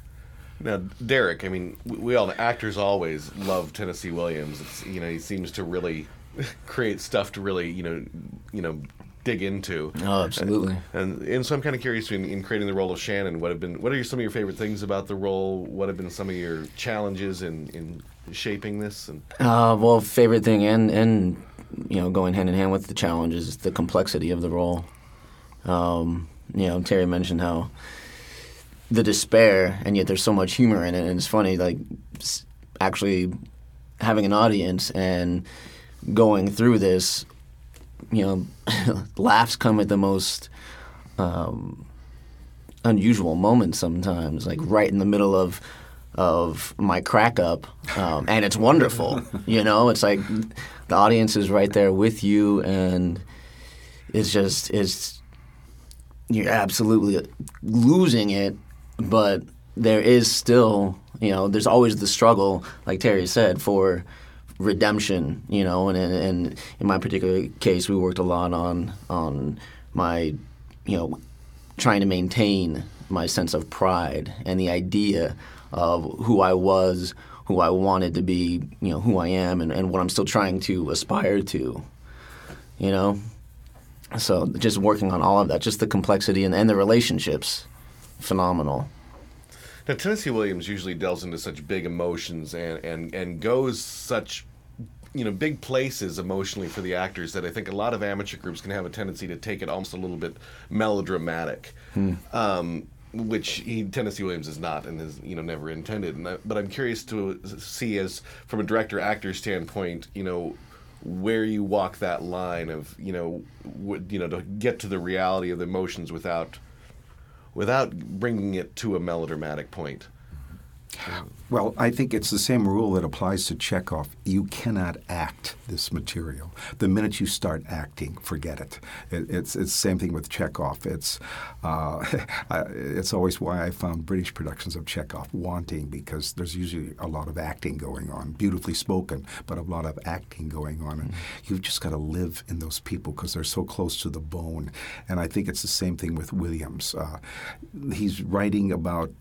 [SPEAKER 1] Now, Derek, I mean, we, we all actors always love Tennessee Williams. It's, you know, he seems to really create stuff to really, you know, you know, dig into.
[SPEAKER 13] Oh, absolutely.
[SPEAKER 1] And and so I'm kind of curious in, in creating the role of Shannon. What have been what are some of your favorite things about the role? What have been some of your challenges in in shaping this? And
[SPEAKER 13] Uh, well, favorite thing and and you know going hand in hand with the challenge is the complexity of the role. Um, you know, Terry mentioned how the despair, and yet there's so much humor in it, and it's funny, like actually having an audience and going through this. You know, laughs come at the most um, unusual moments sometimes, like right in the middle of of my crack up, um, and it's wonderful. you know, it's like the audience is right there with you, and it's just it's you're absolutely losing it, but there is still you know there's always the struggle, like Terry said, for redemption. You know, and and, and in my particular case, we worked a lot on on my you know trying to maintain my sense of pride and the idea of who I was, who I wanted to be, you know, who I am, and, and what I'm still trying to aspire to. You know, so just working on all of that, just the complexity and, and the relationships, phenomenal.
[SPEAKER 1] Now, Tennessee Williams usually delves into such big emotions and, and, and goes such you know big places emotionally for the actors that I think a lot of amateur groups can have a tendency to take it almost a little bit melodramatic.
[SPEAKER 13] Hmm.
[SPEAKER 1] Um, which he, Tennessee Williams is not and is you know never intended. And I, but I'm curious to see as from a director actor standpoint, you know, where you walk that line of you know w- you know to get to the reality of the emotions without without bringing it to a melodramatic point.
[SPEAKER 12] Well, I think it's the same rule that applies to Chekhov. You cannot act this material. The minute you start acting, forget it. it it's it's the same thing with Chekhov. It's uh, it's always why I found British productions of Chekhov wanting because there's usually a lot of acting going on, beautifully spoken, but a lot of acting going on, and you've just got to live in those people because they're so close to the bone. And I think it's the same thing with Williams. Uh, he's writing about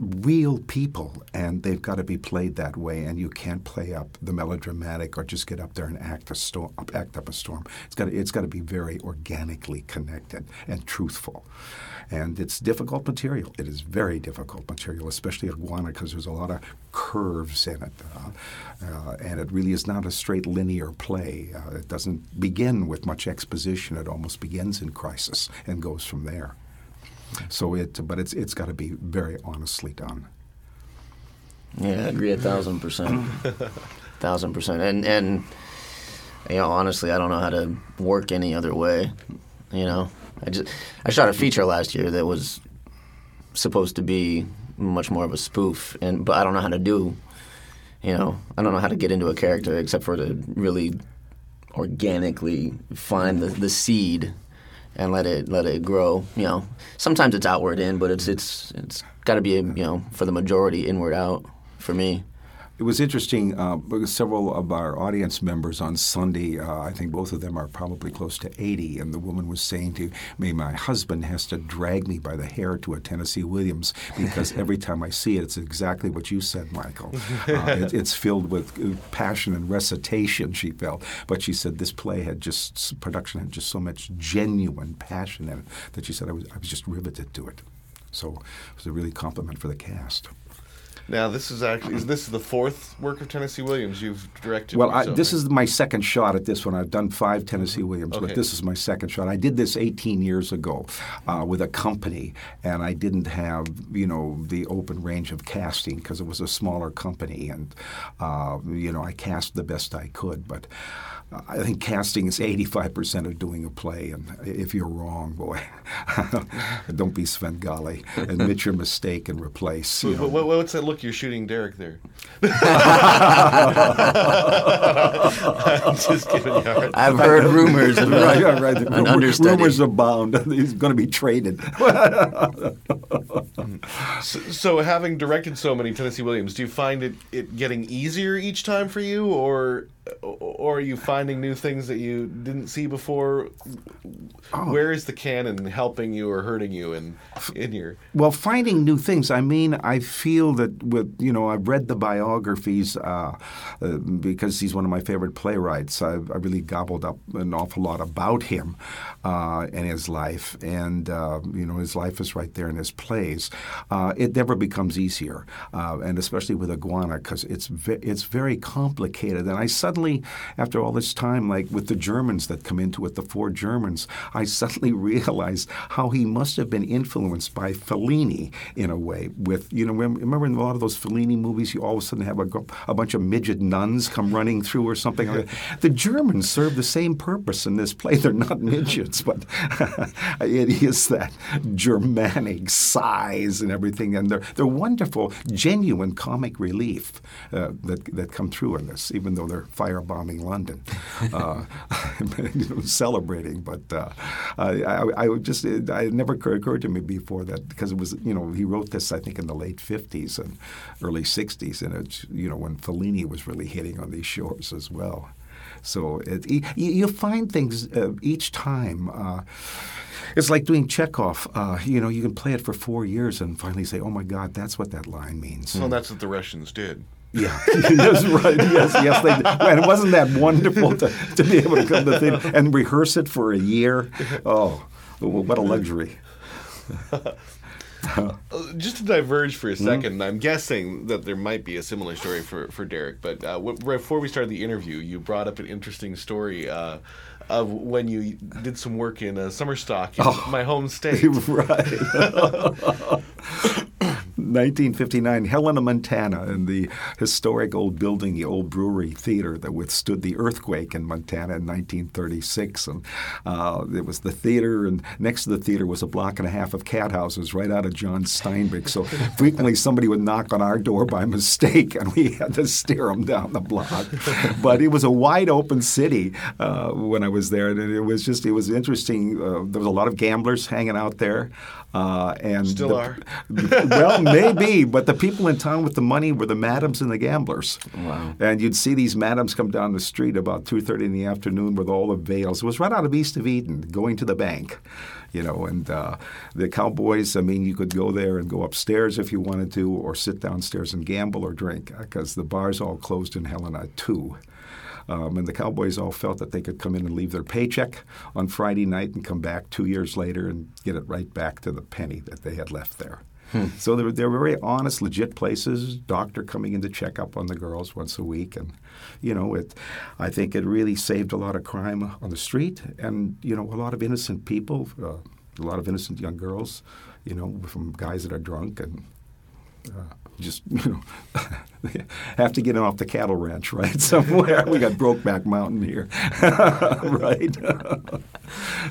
[SPEAKER 12] real people, and they've got to be played that way. And you can't play up the melodramatic or just get up there and act a storm, act up a storm. It's got to, it's got to be very organically connected and truthful. And it's difficult material. It is very difficult material, especially Iguana, because there's a lot of curves in it, uh, uh, and it really is not a straight linear play. Uh, it doesn't begin with much exposition. It almost begins in crisis and goes from there. So it, but it's it's got to be very honestly done.
[SPEAKER 13] Yeah, I agree a thousand percent, thousand percent. And and you know, honestly, I don't know how to work any other way. You know, I just I shot a feature last year that was supposed to be much more of a spoof, and but I don't know how to do. You know, I don't know how to get into a character except for to really organically find the, the seed and let it let it grow. You know, sometimes it's outward in, but it's it's it's got to be you know for the majority inward out for me.
[SPEAKER 12] It was interesting uh, because several of our audience members on Sunday, uh, I think both of them are probably close to 80, and the woman was saying to me, My husband has to drag me by the hair to a Tennessee Williams because every time I see it, it's exactly what you said, Michael. Uh, it, it's filled with uh, passion and recitation, she felt. But she said this play had just, production had just so much genuine passion in it that she said I was, I was just riveted to it. So it was a really compliment for the cast.
[SPEAKER 1] Now this is actually is this the fourth work of Tennessee Williams you've directed?
[SPEAKER 12] Well, I, this is my second shot at this one. I've done five Tennessee Williams,
[SPEAKER 1] Okay.
[SPEAKER 12] but this is my second shot. I did this 18 years ago uh, with a company, and I didn't have you know the open range of casting because it was a smaller company, and uh, you know I cast the best I could. But I think casting is 85% of doing a play, and if you're wrong, boy, don't be Svengali. Admit your mistake and replace. you
[SPEAKER 1] Wh-
[SPEAKER 12] know.
[SPEAKER 1] what's that look you're shooting Derek there? I'm just giving you a hard
[SPEAKER 13] I've heard rumors of
[SPEAKER 12] right,
[SPEAKER 13] that.
[SPEAKER 12] right, right.
[SPEAKER 13] An
[SPEAKER 12] Rumor-
[SPEAKER 13] understudy.
[SPEAKER 12] rumors abound. He's going to be traded.
[SPEAKER 1] So, so, having directed so many Tennessee Williams, do you find it, it getting easier each time for you, or or are you finding new things that you didn't see before?
[SPEAKER 12] Oh.
[SPEAKER 1] Where is the canon helping you or hurting you in in your?
[SPEAKER 12] Well, finding new things. I mean, I feel that with you know, I've read the biographies uh, uh, because he's one of my favorite playwrights. I've, I really gobbled up an awful lot about him uh, and his life, and uh, you know, his life is right there in his plays. Uh, it never becomes easier, uh, and especially with Iguana because it's ve- it's very complicated. And I suddenly, after all this time, like with the Germans that come into it, the four Germans, I suddenly realized how he must have been influenced by Fellini in a way. With you know, remember in a lot of those Fellini movies, you all of a sudden have a, a bunch of midget nuns come running through or something. like that. The Germans serve the same purpose in this play. They're not midgets, but it is that Germanic size and everything, and they're they're wonderful, genuine comic relief uh, that that come through in this, even though they're firebombing London, uh, you know, celebrating. But uh, I, I, just it, it never occurred to me before that because it was you know he wrote this I think in the late fifties and early sixties, and it's you know when Fellini was really hitting on these shores as well. So it, you, you find things uh, each time. Uh, it's like doing Chekhov. Uh, you know, you can play it for four years and finally say, "Oh my God, that's what that line means."
[SPEAKER 1] Well, that's what the Russians did.
[SPEAKER 12] Yeah, yes, right. Yes, yes, they did. And it wasn't that wonderful to, to be able to come to the thing and rehearse it for a year. Oh, what a luxury!
[SPEAKER 1] Uh, Just to diverge for a
[SPEAKER 12] Mm-hmm.
[SPEAKER 1] 2nd I'm guessing that there might be a similar story for, for Derek. But uh, w- before we started the interview, you brought up an interesting story uh, of when you did some work in uh, Summerstock in
[SPEAKER 12] Oh.
[SPEAKER 1] my home state.
[SPEAKER 12] right. 1959, Helena, Montana, and the historic old building, the old brewery theater that withstood the earthquake in Montana in 1936. And uh, it was the theater, and next to the theater was a block and a half of cat houses right out of John Steinbeck. So frequently somebody would knock on our door by mistake, and we had to steer them down the block. But it was a wide open city uh, when I was there, and it was just it was interesting. Uh, there was a lot of gamblers hanging out there, uh, and
[SPEAKER 1] Still
[SPEAKER 12] the-
[SPEAKER 1] are.
[SPEAKER 12] well, maybe, but the people in town with the money were the madams and the gamblers.
[SPEAKER 13] Wow.
[SPEAKER 12] And you'd see these madams come down the street about two thirty in the afternoon with all the veils. It was right out of East of Eden, going to the bank, you know. And uh, the cowboys. I mean, you could go there and go upstairs if you wanted to, or sit downstairs and gamble or drink, because the bars all closed in Helena at two. Um, and the Cowboys all felt that they could come in and leave their paycheck on Friday night and come back two years later and get it right back to the penny that they had left there.
[SPEAKER 13] Hmm.
[SPEAKER 12] So they were, they were very honest, legit places. Doctor coming in to check up on the girls once a week, and you know, it. I think it really saved a lot of crime on the street, and you know, a lot of innocent people, uh, a lot of innocent young girls, you know, from guys that are drunk and uh, just you know have to get off the cattle ranch right somewhere. we got Brokeback Mountain here, right?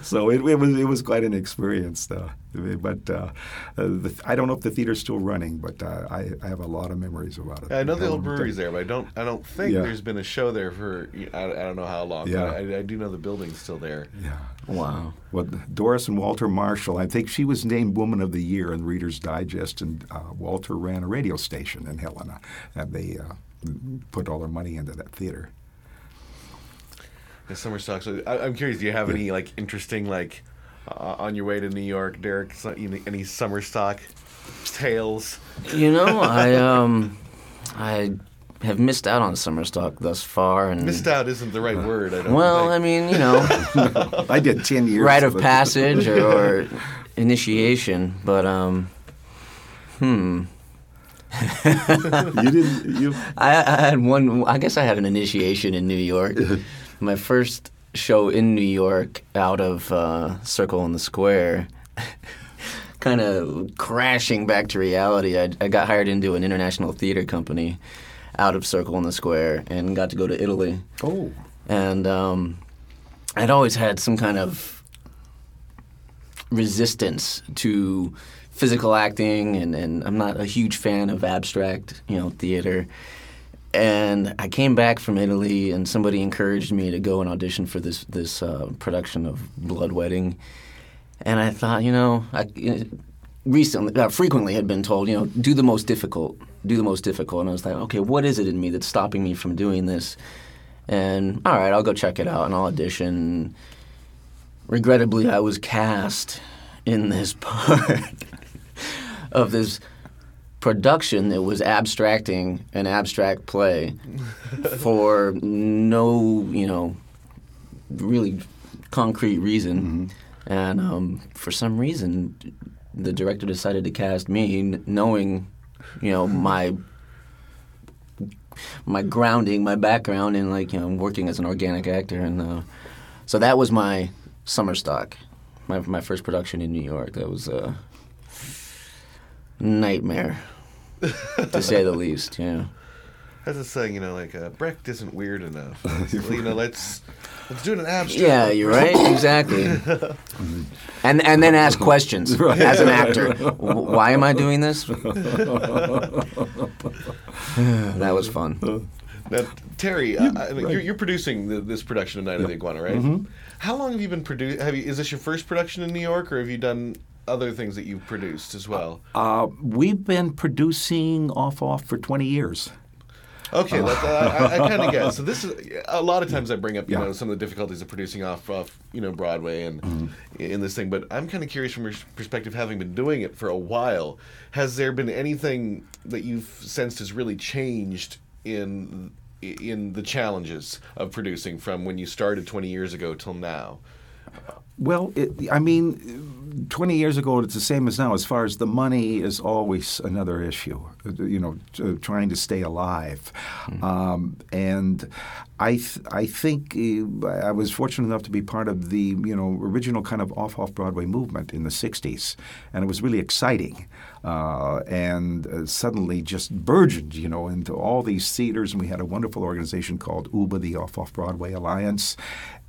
[SPEAKER 12] so it, it was it was quite an experience, though. But uh, the, I don't know if the theater's still running, but uh, I, I have a lot of memories about it.
[SPEAKER 1] I know the old brewery's there, but I don't. I don't think
[SPEAKER 12] Yeah.
[SPEAKER 1] there's been a show there for. I, I don't know how long.
[SPEAKER 12] Yeah.
[SPEAKER 1] I, I do know the building's still there.
[SPEAKER 12] Yeah.
[SPEAKER 13] Wow.
[SPEAKER 12] Well, Doris and Walter Marshall, I think she was named Woman of the Year in Reader's Digest, and uh, Walter ran a radio station in Helena, and they uh, put all their money into that theater.
[SPEAKER 1] The summer stock. So I, I'm curious. Do you have any like interesting like uh, on your way to New York, Derek? so- you know, Any summer stock tales?
[SPEAKER 13] You know, I um, I have missed out on summer stock thus far, and
[SPEAKER 1] Missed out isn't the right word. I don't.
[SPEAKER 13] Well,
[SPEAKER 1] think.
[SPEAKER 13] I mean, you know,
[SPEAKER 12] I did ten years.
[SPEAKER 13] rite of passage or, or initiation, but um, hmm.
[SPEAKER 12] you didn't. You.
[SPEAKER 13] I, I had one. I guess I had an initiation in New York. My first show in New York, out of uh, Circle in the Square, kind of crashing back to reality. I, I got hired into an international theater company out of Circle in the Square and got to go to Italy.
[SPEAKER 12] Oh.
[SPEAKER 13] And um, I'd always had some kind of resistance to physical acting, and, and I'm not a huge fan of abstract, you know, theater. And I came back from Italy, and somebody encouraged me to go and audition for this this uh, production of Blood Wedding. And I thought, you know, I recently, uh, frequently had been told, you know, do the most difficult, do the most difficult. And I was like, okay, what is it in me that's stopping me from doing this? And all right, I'll go check it out and I'll audition. Regrettably, I was cast in this part of this production that was abstracting an abstract play for no, you know, really concrete reason. And um, for some reason, the director decided to cast me, knowing, you know, my my grounding, my background in like you know working as an organic actor, and uh, so that was my summer stock, my my first production in New York. That was a nightmare, to say the least. Yeah.
[SPEAKER 1] That's a saying, you know, like uh, Brecht isn't weird enough. you know, let's let's do it in abstract.
[SPEAKER 13] Yeah, you're right. Exactly. and and then ask questions
[SPEAKER 12] Right.
[SPEAKER 13] as an actor. Why am I doing this? that was fun.
[SPEAKER 1] Now, Terry, uh, uh,
[SPEAKER 12] right.
[SPEAKER 1] you're, you're producing the, this production of Night of the Iguana, right?
[SPEAKER 12] Mhm.
[SPEAKER 1] How long have you been producing? Have you, is this your first production in New York, or have you done other things that you've produced as well?
[SPEAKER 12] Uh, we've been producing off off for 20 years.
[SPEAKER 1] Okay, uh, I, I kind of guess. So this is a lot of times I bring up, you
[SPEAKER 12] Yeah.
[SPEAKER 1] know, some of the difficulties of producing off, off you know, Broadway and
[SPEAKER 12] Mm-hmm.
[SPEAKER 1] in this thing. But I'm kind of curious from your perspective, having been doing it for a while, has there been anything that you've sensed has really changed in in the challenges of producing from when you started 20 years ago till now?
[SPEAKER 12] Well, it, I mean, 20 years ago, it's the same as now. As far as the money is always another issue, you know, t- trying to stay alive. Um, and I, th- I think uh, I was fortunate enough to be part of the, you know, original kind of off-off Broadway movement in the 60s. And it was really exciting. Uh, and uh, suddenly just burgeoned, you know, into all these theaters. And we had a wonderful organization called OOBA, the Off Off Broadway Alliance.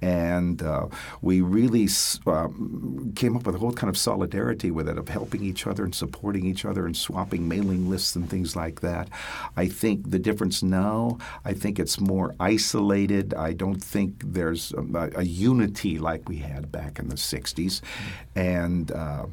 [SPEAKER 12] And uh, we really um, came up with a whole kind of solidarity with it of helping each other and supporting each other and swapping mailing lists and things like that. I think the difference now, I think it's more isolated. I don't think there's a, a unity like we had back in the 60s. And uh,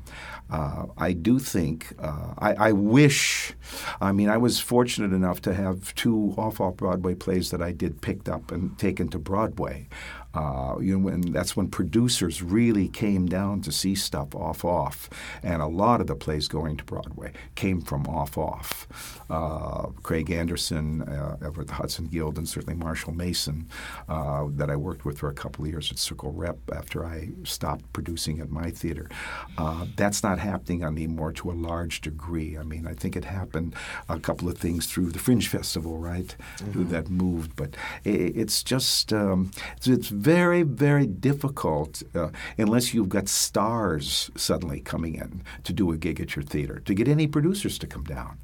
[SPEAKER 12] uh, I do think, uh, I, I wish, I mean, I was fortunate enough to have two off off Broadway plays that I did picked up and taken to Broadway. Uh, you know, and that's when producers really came down to see stuff off off, and a lot of the plays going to Broadway came from off off. Uh, Craig Anderson, uh, over at the Hudson Guild, and certainly Marshall Mason, uh, that I worked with for a couple of years at Circle Rep after I stopped producing at my theater. Uh, that's not happening anymore to a large degree. I mean, I think it happened a couple of things through the Fringe Festival, right, that moved, but i it's just um, it's, it's very, very difficult uh, unless you've got stars suddenly coming in to do a gig at your theater to get any producers to come down.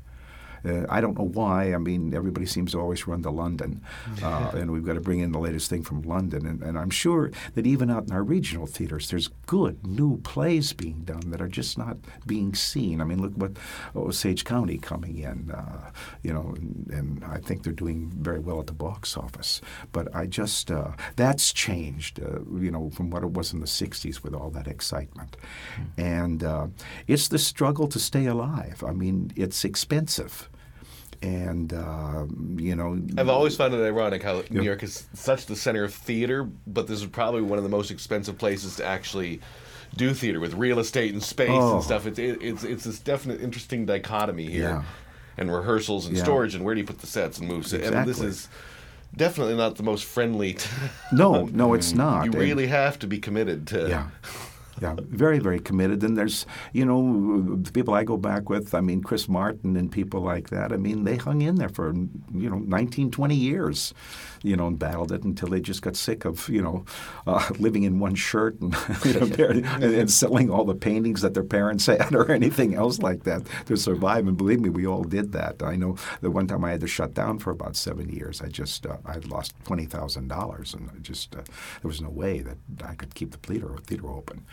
[SPEAKER 12] Uh, I don't know why. I mean, everybody seems to always run to London, uh, and we've got to bring in the latest thing from London. And, and I'm sure that even out in our regional theaters, there's good new plays being done that are just not being seen. I mean, look what Osage County coming in, uh, you know, and, and I think they're doing very well at the box office. But I just uh, that's changed, uh, you know, from what it was in the '60s with all that excitement, and uh, it's the struggle to stay alive. I mean, it's expensive and uh, you know
[SPEAKER 1] I've always found it ironic how New. York is such the center of theater, but this is probably one of the most expensive places to actually do theater with real estate and space
[SPEAKER 12] Oh.
[SPEAKER 1] and stuff. It's it, it's it's this definite interesting dichotomy here,
[SPEAKER 12] Yeah.
[SPEAKER 1] and rehearsals and
[SPEAKER 12] Yeah.
[SPEAKER 1] storage and where do you put the sets and moves. And this is definitely not the most friendly. T-
[SPEAKER 12] no, no, it's not.
[SPEAKER 1] you
[SPEAKER 12] And-
[SPEAKER 1] really have to be committed to.
[SPEAKER 12] Yeah. Yeah, very, very committed. And there's, you know, the people I go back with, I mean, Chris Martin and people like that, I mean, they hung in there for, you know, 19, 20 years, you know, and battled it until they just got sick of, you know, uh, living in one shirt and, you know, and, and selling all the paintings that their parents had or anything else like that to survive. And believe me, we all did that. I know the one time I had to shut down for about seven years, I just, uh, I lost $20,000 and I just, uh, there was no way that I could keep the theater, theater open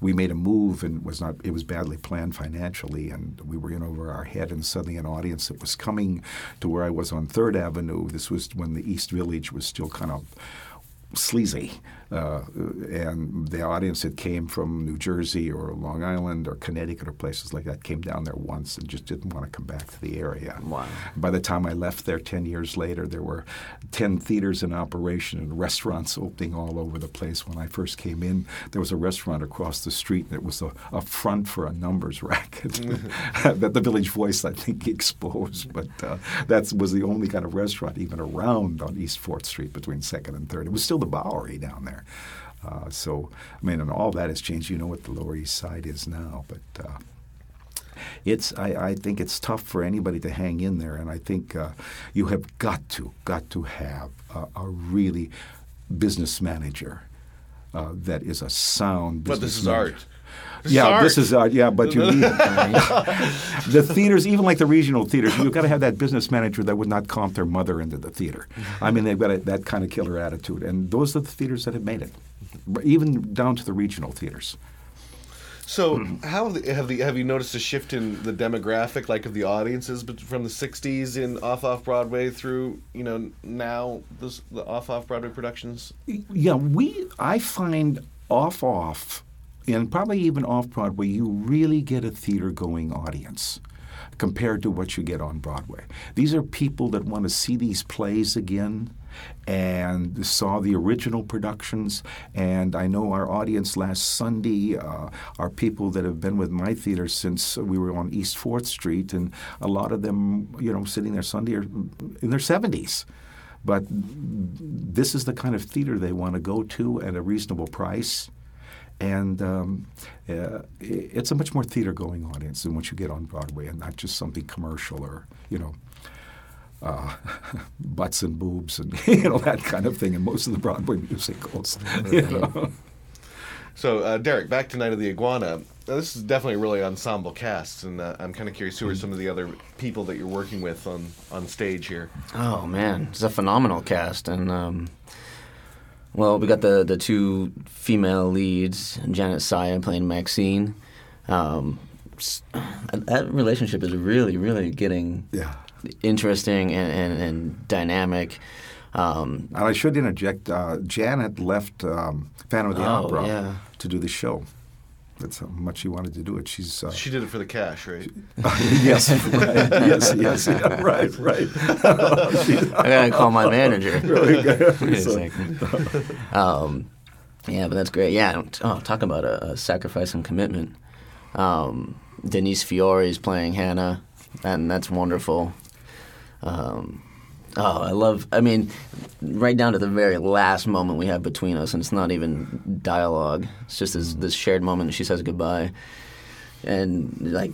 [SPEAKER 12] we made a move and was not it was badly planned financially and we were in over our head and suddenly an audience that was coming to where I was on Third Avenue. This was when the East Village was still kind of sleazy. Uh, and the audience that came from New Jersey or Long Island or Connecticut or places like that came down there once and just didn't want to come back to the area.
[SPEAKER 13] Wow.
[SPEAKER 12] By the time I left there 10 years later, there were 10 theaters in operation and restaurants opening all over the place. When I first came in, there was a restaurant across the street, that was a, a front for a numbers racket that the Village Voice, I think, exposed. But uh, that was the only kind of restaurant even around on East 4th Street between 2nd and 3rd. It was still the Bowery down there. Uh, so, I mean, and all that has changed. You know what the Lower East Side is now, but uh, it's I, I think it's tough for anybody to hang in there, and I think uh, you have got to got to have a, a really business manager uh, that is a sound. Business But
[SPEAKER 1] this is
[SPEAKER 12] manager.
[SPEAKER 1] art. This is
[SPEAKER 12] yeah,
[SPEAKER 1] art.
[SPEAKER 12] this is art. Yeah, but you need the theaters, even like the regional theaters. You've got to have that business manager that would not comp their mother into the theater. I mean, they've got a, that kind of killer attitude, and those are the theaters that have made it, even down to the regional theaters.
[SPEAKER 1] So, how have, the, have the have you noticed a shift in the demographic, like of the audiences, bet- from the '60s in off off Broadway through you know now this, the off off Broadway productions?
[SPEAKER 12] Yeah, we I find off off and probably even off Broadway, you really get a theater going audience compared to what you get on Broadway. These are people that want to see these plays again and saw the original productions. And I know our audience last Sunday uh, are people that have been with my theater since we were on East 4th Street, and a lot of them, you know, sitting there Sunday are in their 70s. But this is the kind of theater they want to go to at a reasonable price and um, uh, it's a much more theater-going audience than once you get on Broadway, and not just something commercial or you know. Uh, butts and boobs and you know that kind of thing in most of the Broadway musicals. You know?
[SPEAKER 1] So, uh, Derek, back to Night of the Iguana. Now, this is definitely a really ensemble cast, and uh, I'm kind of curious who are some of the other people that you're working with on, on stage here.
[SPEAKER 13] Oh man, it's a phenomenal cast, and um, well, we got the the two female leads, Janet Saia playing Maxine. Um, that relationship is really, really getting
[SPEAKER 12] Yeah.
[SPEAKER 13] interesting and, and, and dynamic. Um,
[SPEAKER 12] And I should interject. Uh, Janet left um, Phantom of the
[SPEAKER 13] Oh,
[SPEAKER 12] Opera
[SPEAKER 13] yeah.
[SPEAKER 12] to do the show. That's how much she wanted to do it. She's uh,
[SPEAKER 1] She did it for the cash, right?
[SPEAKER 12] yes, right. yes, yes, yeah, right, right.
[SPEAKER 13] I gotta call my manager.
[SPEAKER 12] Really good.
[SPEAKER 13] Wait a
[SPEAKER 12] So-
[SPEAKER 13] second. um, yeah, but that's great. Yeah, oh, talk about a, a sacrifice and commitment. Um, Denise Fiore is playing Hannah, and that's wonderful. Um, oh, I love. I mean, right down to the very last moment we have between us, and it's not even dialogue. It's just this, this shared moment. and She says goodbye, and like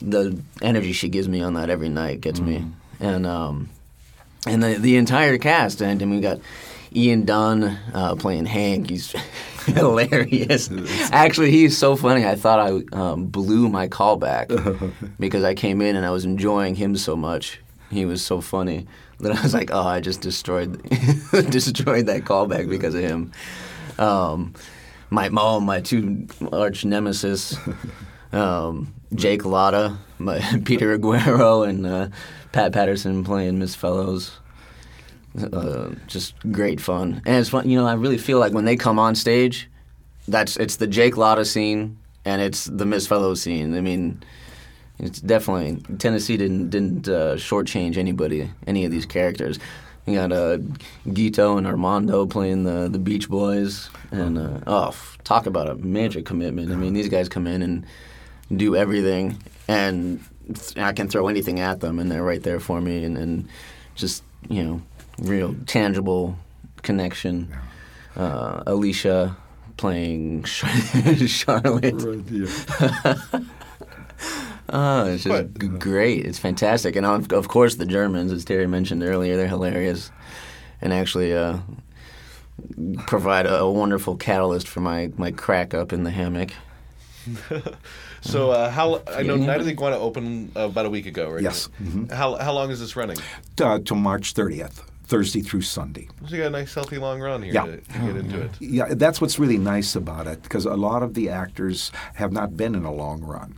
[SPEAKER 13] the energy she gives me on that every night gets me. And um, and the the entire cast, and, and we got Ian Dunn uh, playing Hank. He's hilarious. Actually, he's so funny. I thought I um, blew my callback because I came in and I was enjoying him so much. He was so funny that I was like, "Oh, I just destroyed destroyed that callback because of him." Um, my mom, my two arch nemesis, um, Jake Latta, my Peter Aguero, and uh, Pat Patterson playing Miss Fellowes. Uh, just great fun, and it's fun. You know, I really feel like when they come on stage, that's it's the Jake Latta scene and it's the Miss Fellowes scene. I mean, it's definitely Tennessee didn't didn't uh, shortchange anybody, any of these characters. You got uh, Guito and Armando playing the the Beach Boys, and uh, oh, talk about a major commitment. I mean, these guys come in and do everything, and I can throw anything at them, and they're right there for me, and, and just you know, real tangible connection. Uh, Alicia playing Char- Charlotte. Oh, it's just g- great. It's fantastic. And of, of course, the Germans, as Terry mentioned earlier, they're hilarious and actually uh, provide a, a wonderful catalyst for my, my crack up in the hammock.
[SPEAKER 1] So, uh, how I know
[SPEAKER 13] Yeah.
[SPEAKER 1] Night of the Iguana opened uh, about a week ago, right?
[SPEAKER 12] Yes. Mhm.
[SPEAKER 1] How how long is this running?
[SPEAKER 12] uh, till March 30th, Thursday through Sunday.
[SPEAKER 1] So you got a nice healthy long run here
[SPEAKER 12] Yeah.
[SPEAKER 1] to, to get into it.
[SPEAKER 12] Yeah, that's what's really nice about it because a lot of the actors have not been in a long run.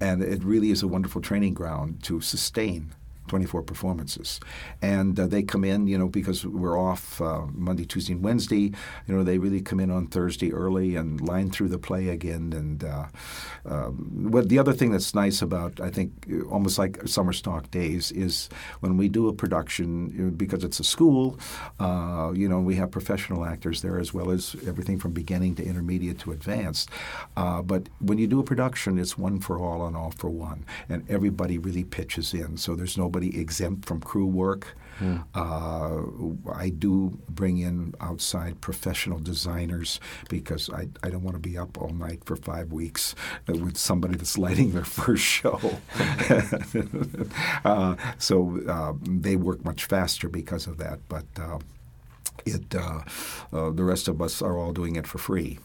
[SPEAKER 12] And it really is a wonderful training ground to sustain 24 performances. And uh, they come in, you know, because we're off uh, Monday, Tuesday, and Wednesday, you know, they really come in on Thursday early and line through the play again. And uh, um, what the other thing that's nice about, I think, almost like summer stock days, is when we do a production, because it's a school, uh, you know, we have professional actors there as well as everything from beginning to intermediate to advanced. Uh, but when you do a production, it's one for all and all for one, and everybody really pitches in. So there's nobody exempt from crew work. Uh, I do bring in outside professional designers because I, I don't want to be up all night for five weeks with somebody that's lighting their first show. uh, so uh, they work much faster because of that. But uh, it uh, uh, the rest of us are all doing it for free.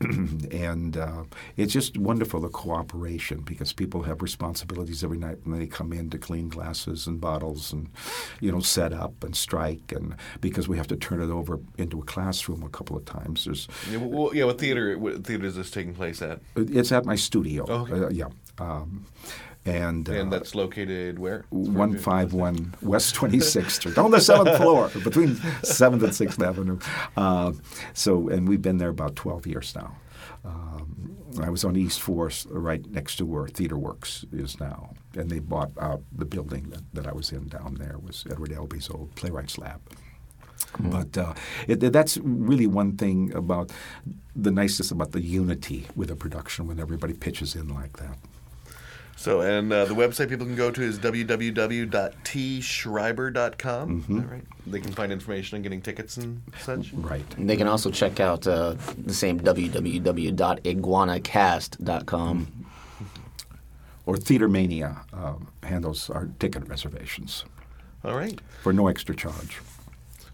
[SPEAKER 12] And uh, it's just wonderful the cooperation because people have responsibilities every night when they come in to clean glasses and bottles and you know set up and strike and because we have to turn it over into a classroom a couple of times there's
[SPEAKER 1] Yeah, well, yeah, what theater what theater is this taking place at?
[SPEAKER 12] it's at my studio
[SPEAKER 1] Oh, okay.
[SPEAKER 12] uh, yeah um, and,
[SPEAKER 1] And
[SPEAKER 12] uh,
[SPEAKER 1] that's located where?
[SPEAKER 12] 151 West 26th Street, on the seventh floor, between 7th and 6th Avenue. Uh, so, and we've been there about 12 years now. Um, I was on East Fourth, right next to where Theater Works is now, and they bought out the building that, that I was in down there. Was Edward Albee's old playwrights lab. But uh, it, that's really one thing about the niceness about the unity with a production when everybody pitches in like that.
[SPEAKER 1] So, and uh, the website people can go to is www.tschreiber.com. Is that right? They can find information on getting tickets and such.
[SPEAKER 12] Right.
[SPEAKER 13] And they can also check out uh, the same www.iguanacast.com.
[SPEAKER 12] Or Theater Mania um, handles our ticket reservations
[SPEAKER 1] All right.
[SPEAKER 12] for no extra charge.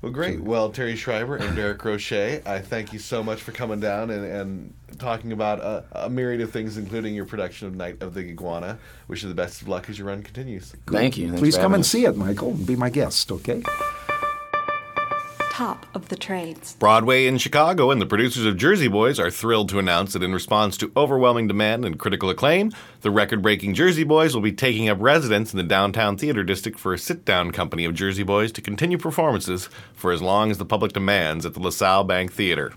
[SPEAKER 1] Well, great. Well, Terry Schreiber and Derek Roche, I thank you so much for coming down and, and talking about a, a myriad of things, including your production of Night of the Iguana. Wish you the best of luck as your run continues.
[SPEAKER 13] Thank you. Thanks
[SPEAKER 12] Please come and
[SPEAKER 13] us.
[SPEAKER 12] see it, Michael, and be my guest, okay?
[SPEAKER 9] Top of the trades.
[SPEAKER 1] Broadway in Chicago and the producers of Jersey Boys are thrilled to announce that in response to overwhelming demand and critical acclaim, the record breaking Jersey Boys will be taking up residence in the downtown theater district for a sit down company of Jersey Boys to continue performances for as long as the public demands at the LaSalle Bank Theater.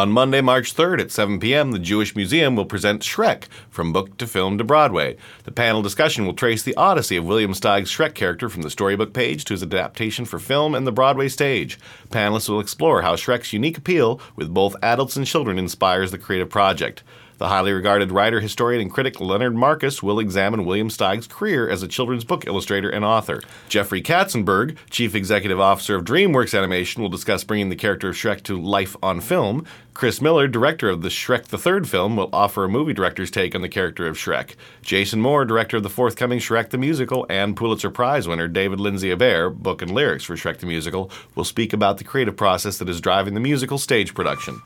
[SPEAKER 1] On Monday, March 3rd at 7 p.m., the Jewish Museum will present Shrek from book to film to Broadway. The panel discussion will trace the odyssey of William Steig's Shrek character from the storybook page to his adaptation for film and the Broadway stage. Panelists will explore how Shrek's unique appeal with both adults and children inspires the creative project. The highly regarded writer, historian, and critic Leonard Marcus will examine William Steig's career as a children's book illustrator and author. Jeffrey Katzenberg, chief executive officer of DreamWorks Animation, will discuss bringing the character of Shrek to life on film. Chris Miller, director of the Shrek the Third film, will offer a movie director's take on the character of Shrek. Jason Moore, director of the forthcoming Shrek the Musical, and Pulitzer Prize winner David Lindsay Abaire, book and lyrics for Shrek the Musical, will speak about the creative process that is driving the musical stage production.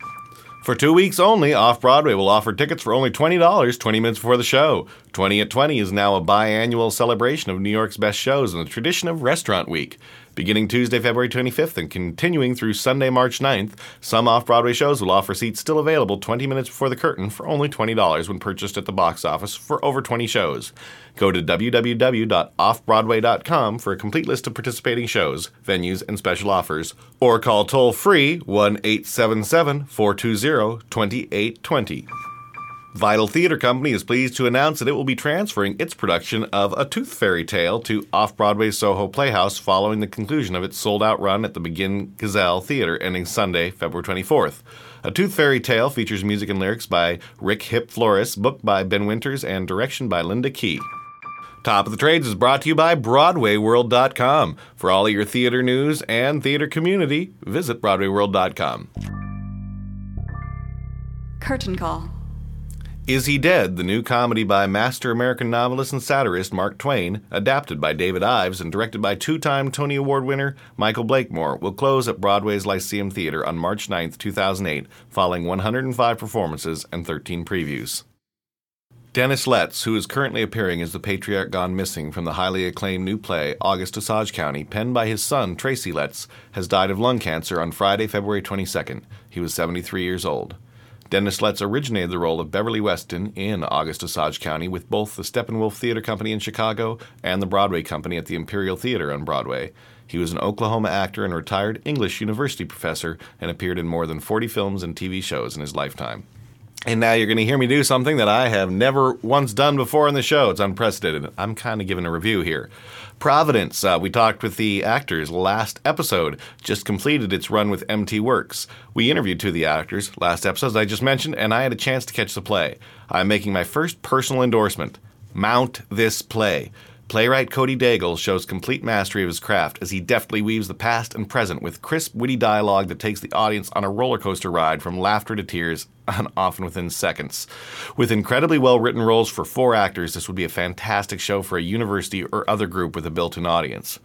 [SPEAKER 1] For two weeks only, Off Broadway will offer tickets for only $20 20 minutes before the show. 20 at 20 is now a biannual celebration of New York's best shows and the tradition of Restaurant Week. Beginning Tuesday, February 25th and continuing through Sunday, March 9th, some off Broadway shows will offer seats still available 20 minutes before the curtain for only $20 when purchased at the box office for over 20 shows. Go to www.offbroadway.com for a complete list of participating shows, venues, and special offers, or call toll free 1 877 420 2820. Vital Theater Company is pleased to announce that it will be transferring its production of A Tooth Fairy Tale to Off Broadway's Soho Playhouse following the conclusion of its sold out run at the McGinn/Cazale Theater ending Sunday, February 24th. A Tooth Fairy Tale features music and lyrics by Rick Hip Flores, book by Ben Winters, and direction by Linda Key. Top of the Trades is brought to you by BroadwayWorld.com. For all of your theater news and theater community, visit BroadwayWorld.com.
[SPEAKER 9] Curtain call.
[SPEAKER 1] Is He Dead, the new comedy by master American novelist and satirist Mark Twain, adapted by David Ives and directed by two time Tony Award winner Michael Blakemore, will close at Broadway's Lyceum Theater on March 9, 2008, following 105 performances and 13 previews. Dennis Letts, who is currently appearing as the patriarch gone missing from the highly acclaimed new play August Osage County, penned by his son Tracy Letts, has died of lung cancer on Friday, February 22nd. He was 73 years old. Dennis Letts originated the role of Beverly Weston in August Osage County with both the Steppenwolf Theater Company in Chicago and the Broadway Company at the Imperial Theater on Broadway. He was an Oklahoma actor and retired English university professor and appeared in more than 40 films and TV shows in his lifetime. And now you're going to hear me do something that I have never once done before in the show. It's unprecedented. I'm kind of giving a review here. Providence, uh, we talked with the actors last episode, just completed its run with MT Works. We interviewed two of the actors last episode, as I just mentioned, and I had a chance to catch the play. I'm making my first personal endorsement. Mount this play. Playwright Cody Daigle shows complete mastery of his craft as he deftly weaves the past and present with crisp, witty dialogue that takes the audience on a roller coaster ride from laughter to tears, often within seconds. With incredibly well written roles for four actors, this would be a fantastic show for a university or other group with a built in audience.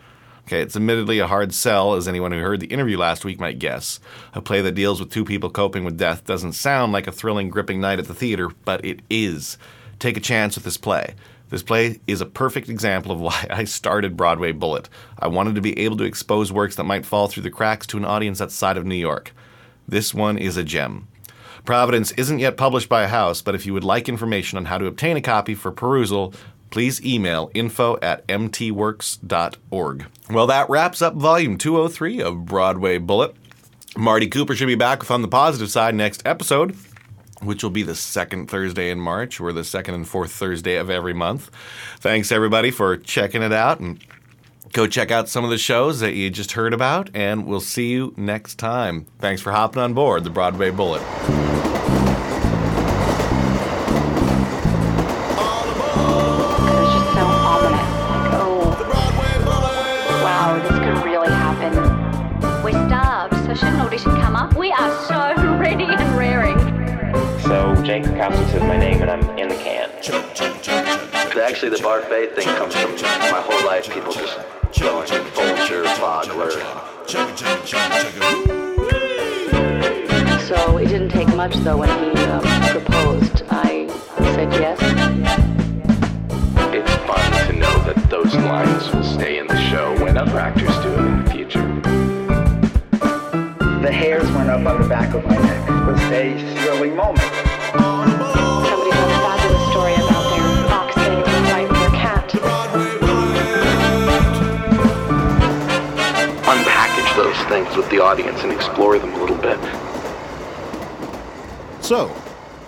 [SPEAKER 1] Okay, it's admittedly a hard sell, as anyone who heard the interview last week might guess. A play that deals with two people coping with death doesn't sound like a thrilling, gripping night at the theater, but it is. Take a chance with this play. This play is a perfect example of why I started Broadway Bullet. I wanted to be able to expose works that might fall through the cracks to an audience outside of New York. This one is a gem. Providence isn't yet published by a house, but if you would like information on how to obtain a copy for perusal, please email info at mtworks.org. Well, that wraps up volume 203 of Broadway Bullet. Marty Cooper should be back with On the Positive Side next episode, which will be the second Thursday in March or the second and fourth Thursday of every month. Thanks, everybody, for checking it out and go check out some of the shows that you just heard about, and we'll see you next time. Thanks for hopping on board the Broadway Bullet.
[SPEAKER 4] We are
[SPEAKER 14] so ready and raring.
[SPEAKER 15] So Jake Kowski says my name and I'm in the can. Choke, choke, choke,
[SPEAKER 16] Actually, the Barfay thing comes from my whole life. People just going Folger, Bogler.
[SPEAKER 17] So it didn't take much, though, when he um, proposed. I said yes.
[SPEAKER 15] It's fun to know that those lines will stay in the show when other actors do it in the future.
[SPEAKER 18] The hairs went up on the back of my neck. It was a thrilling moment.
[SPEAKER 15] Things with the audience and explore them a little bit.
[SPEAKER 1] So,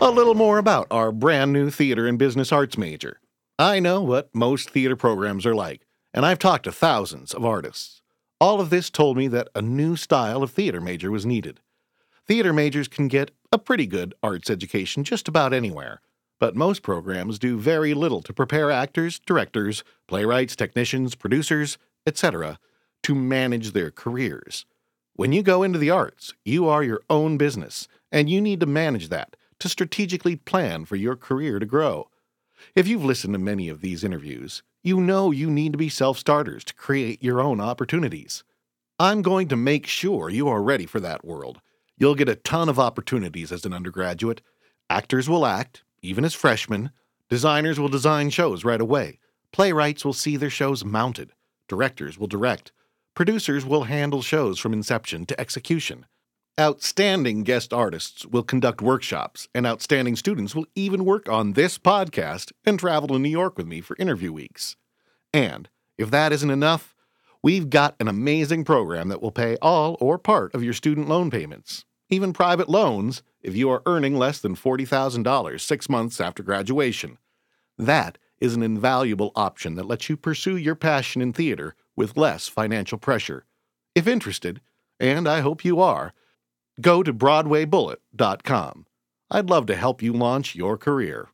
[SPEAKER 1] a little more about our brand new theater and business arts major. I know what most theater programs are like, and I've talked to thousands of artists. All of this told me that a new style of theater major was needed. Theater majors can get a pretty good arts education just about anywhere, but most programs do very little to prepare actors, directors, playwrights, technicians, producers, etc., to manage their careers. When you go into the arts, you are your own business, and you need to manage that to strategically plan for your career to grow. If you've listened to many of these interviews, you know you need to be self starters to create your own opportunities. I'm going to make sure you are ready for that world. You'll get a ton of opportunities as an undergraduate. Actors will act, even as freshmen. Designers will design shows right away. Playwrights will see their shows mounted. Directors will direct. Producers will handle shows from inception to execution. Outstanding guest artists will conduct workshops, and outstanding students will even work on this podcast and travel to New York with me for interview weeks. And if that isn't enough, we've got an amazing program that will pay all or part of your student loan payments, even private loans if you are earning less than $40,000 six months after graduation. That is an invaluable option that lets you pursue your passion in theater with less financial pressure. If interested, and I hope you are, go to BroadwayBullet.com. I'd love to help you launch your career.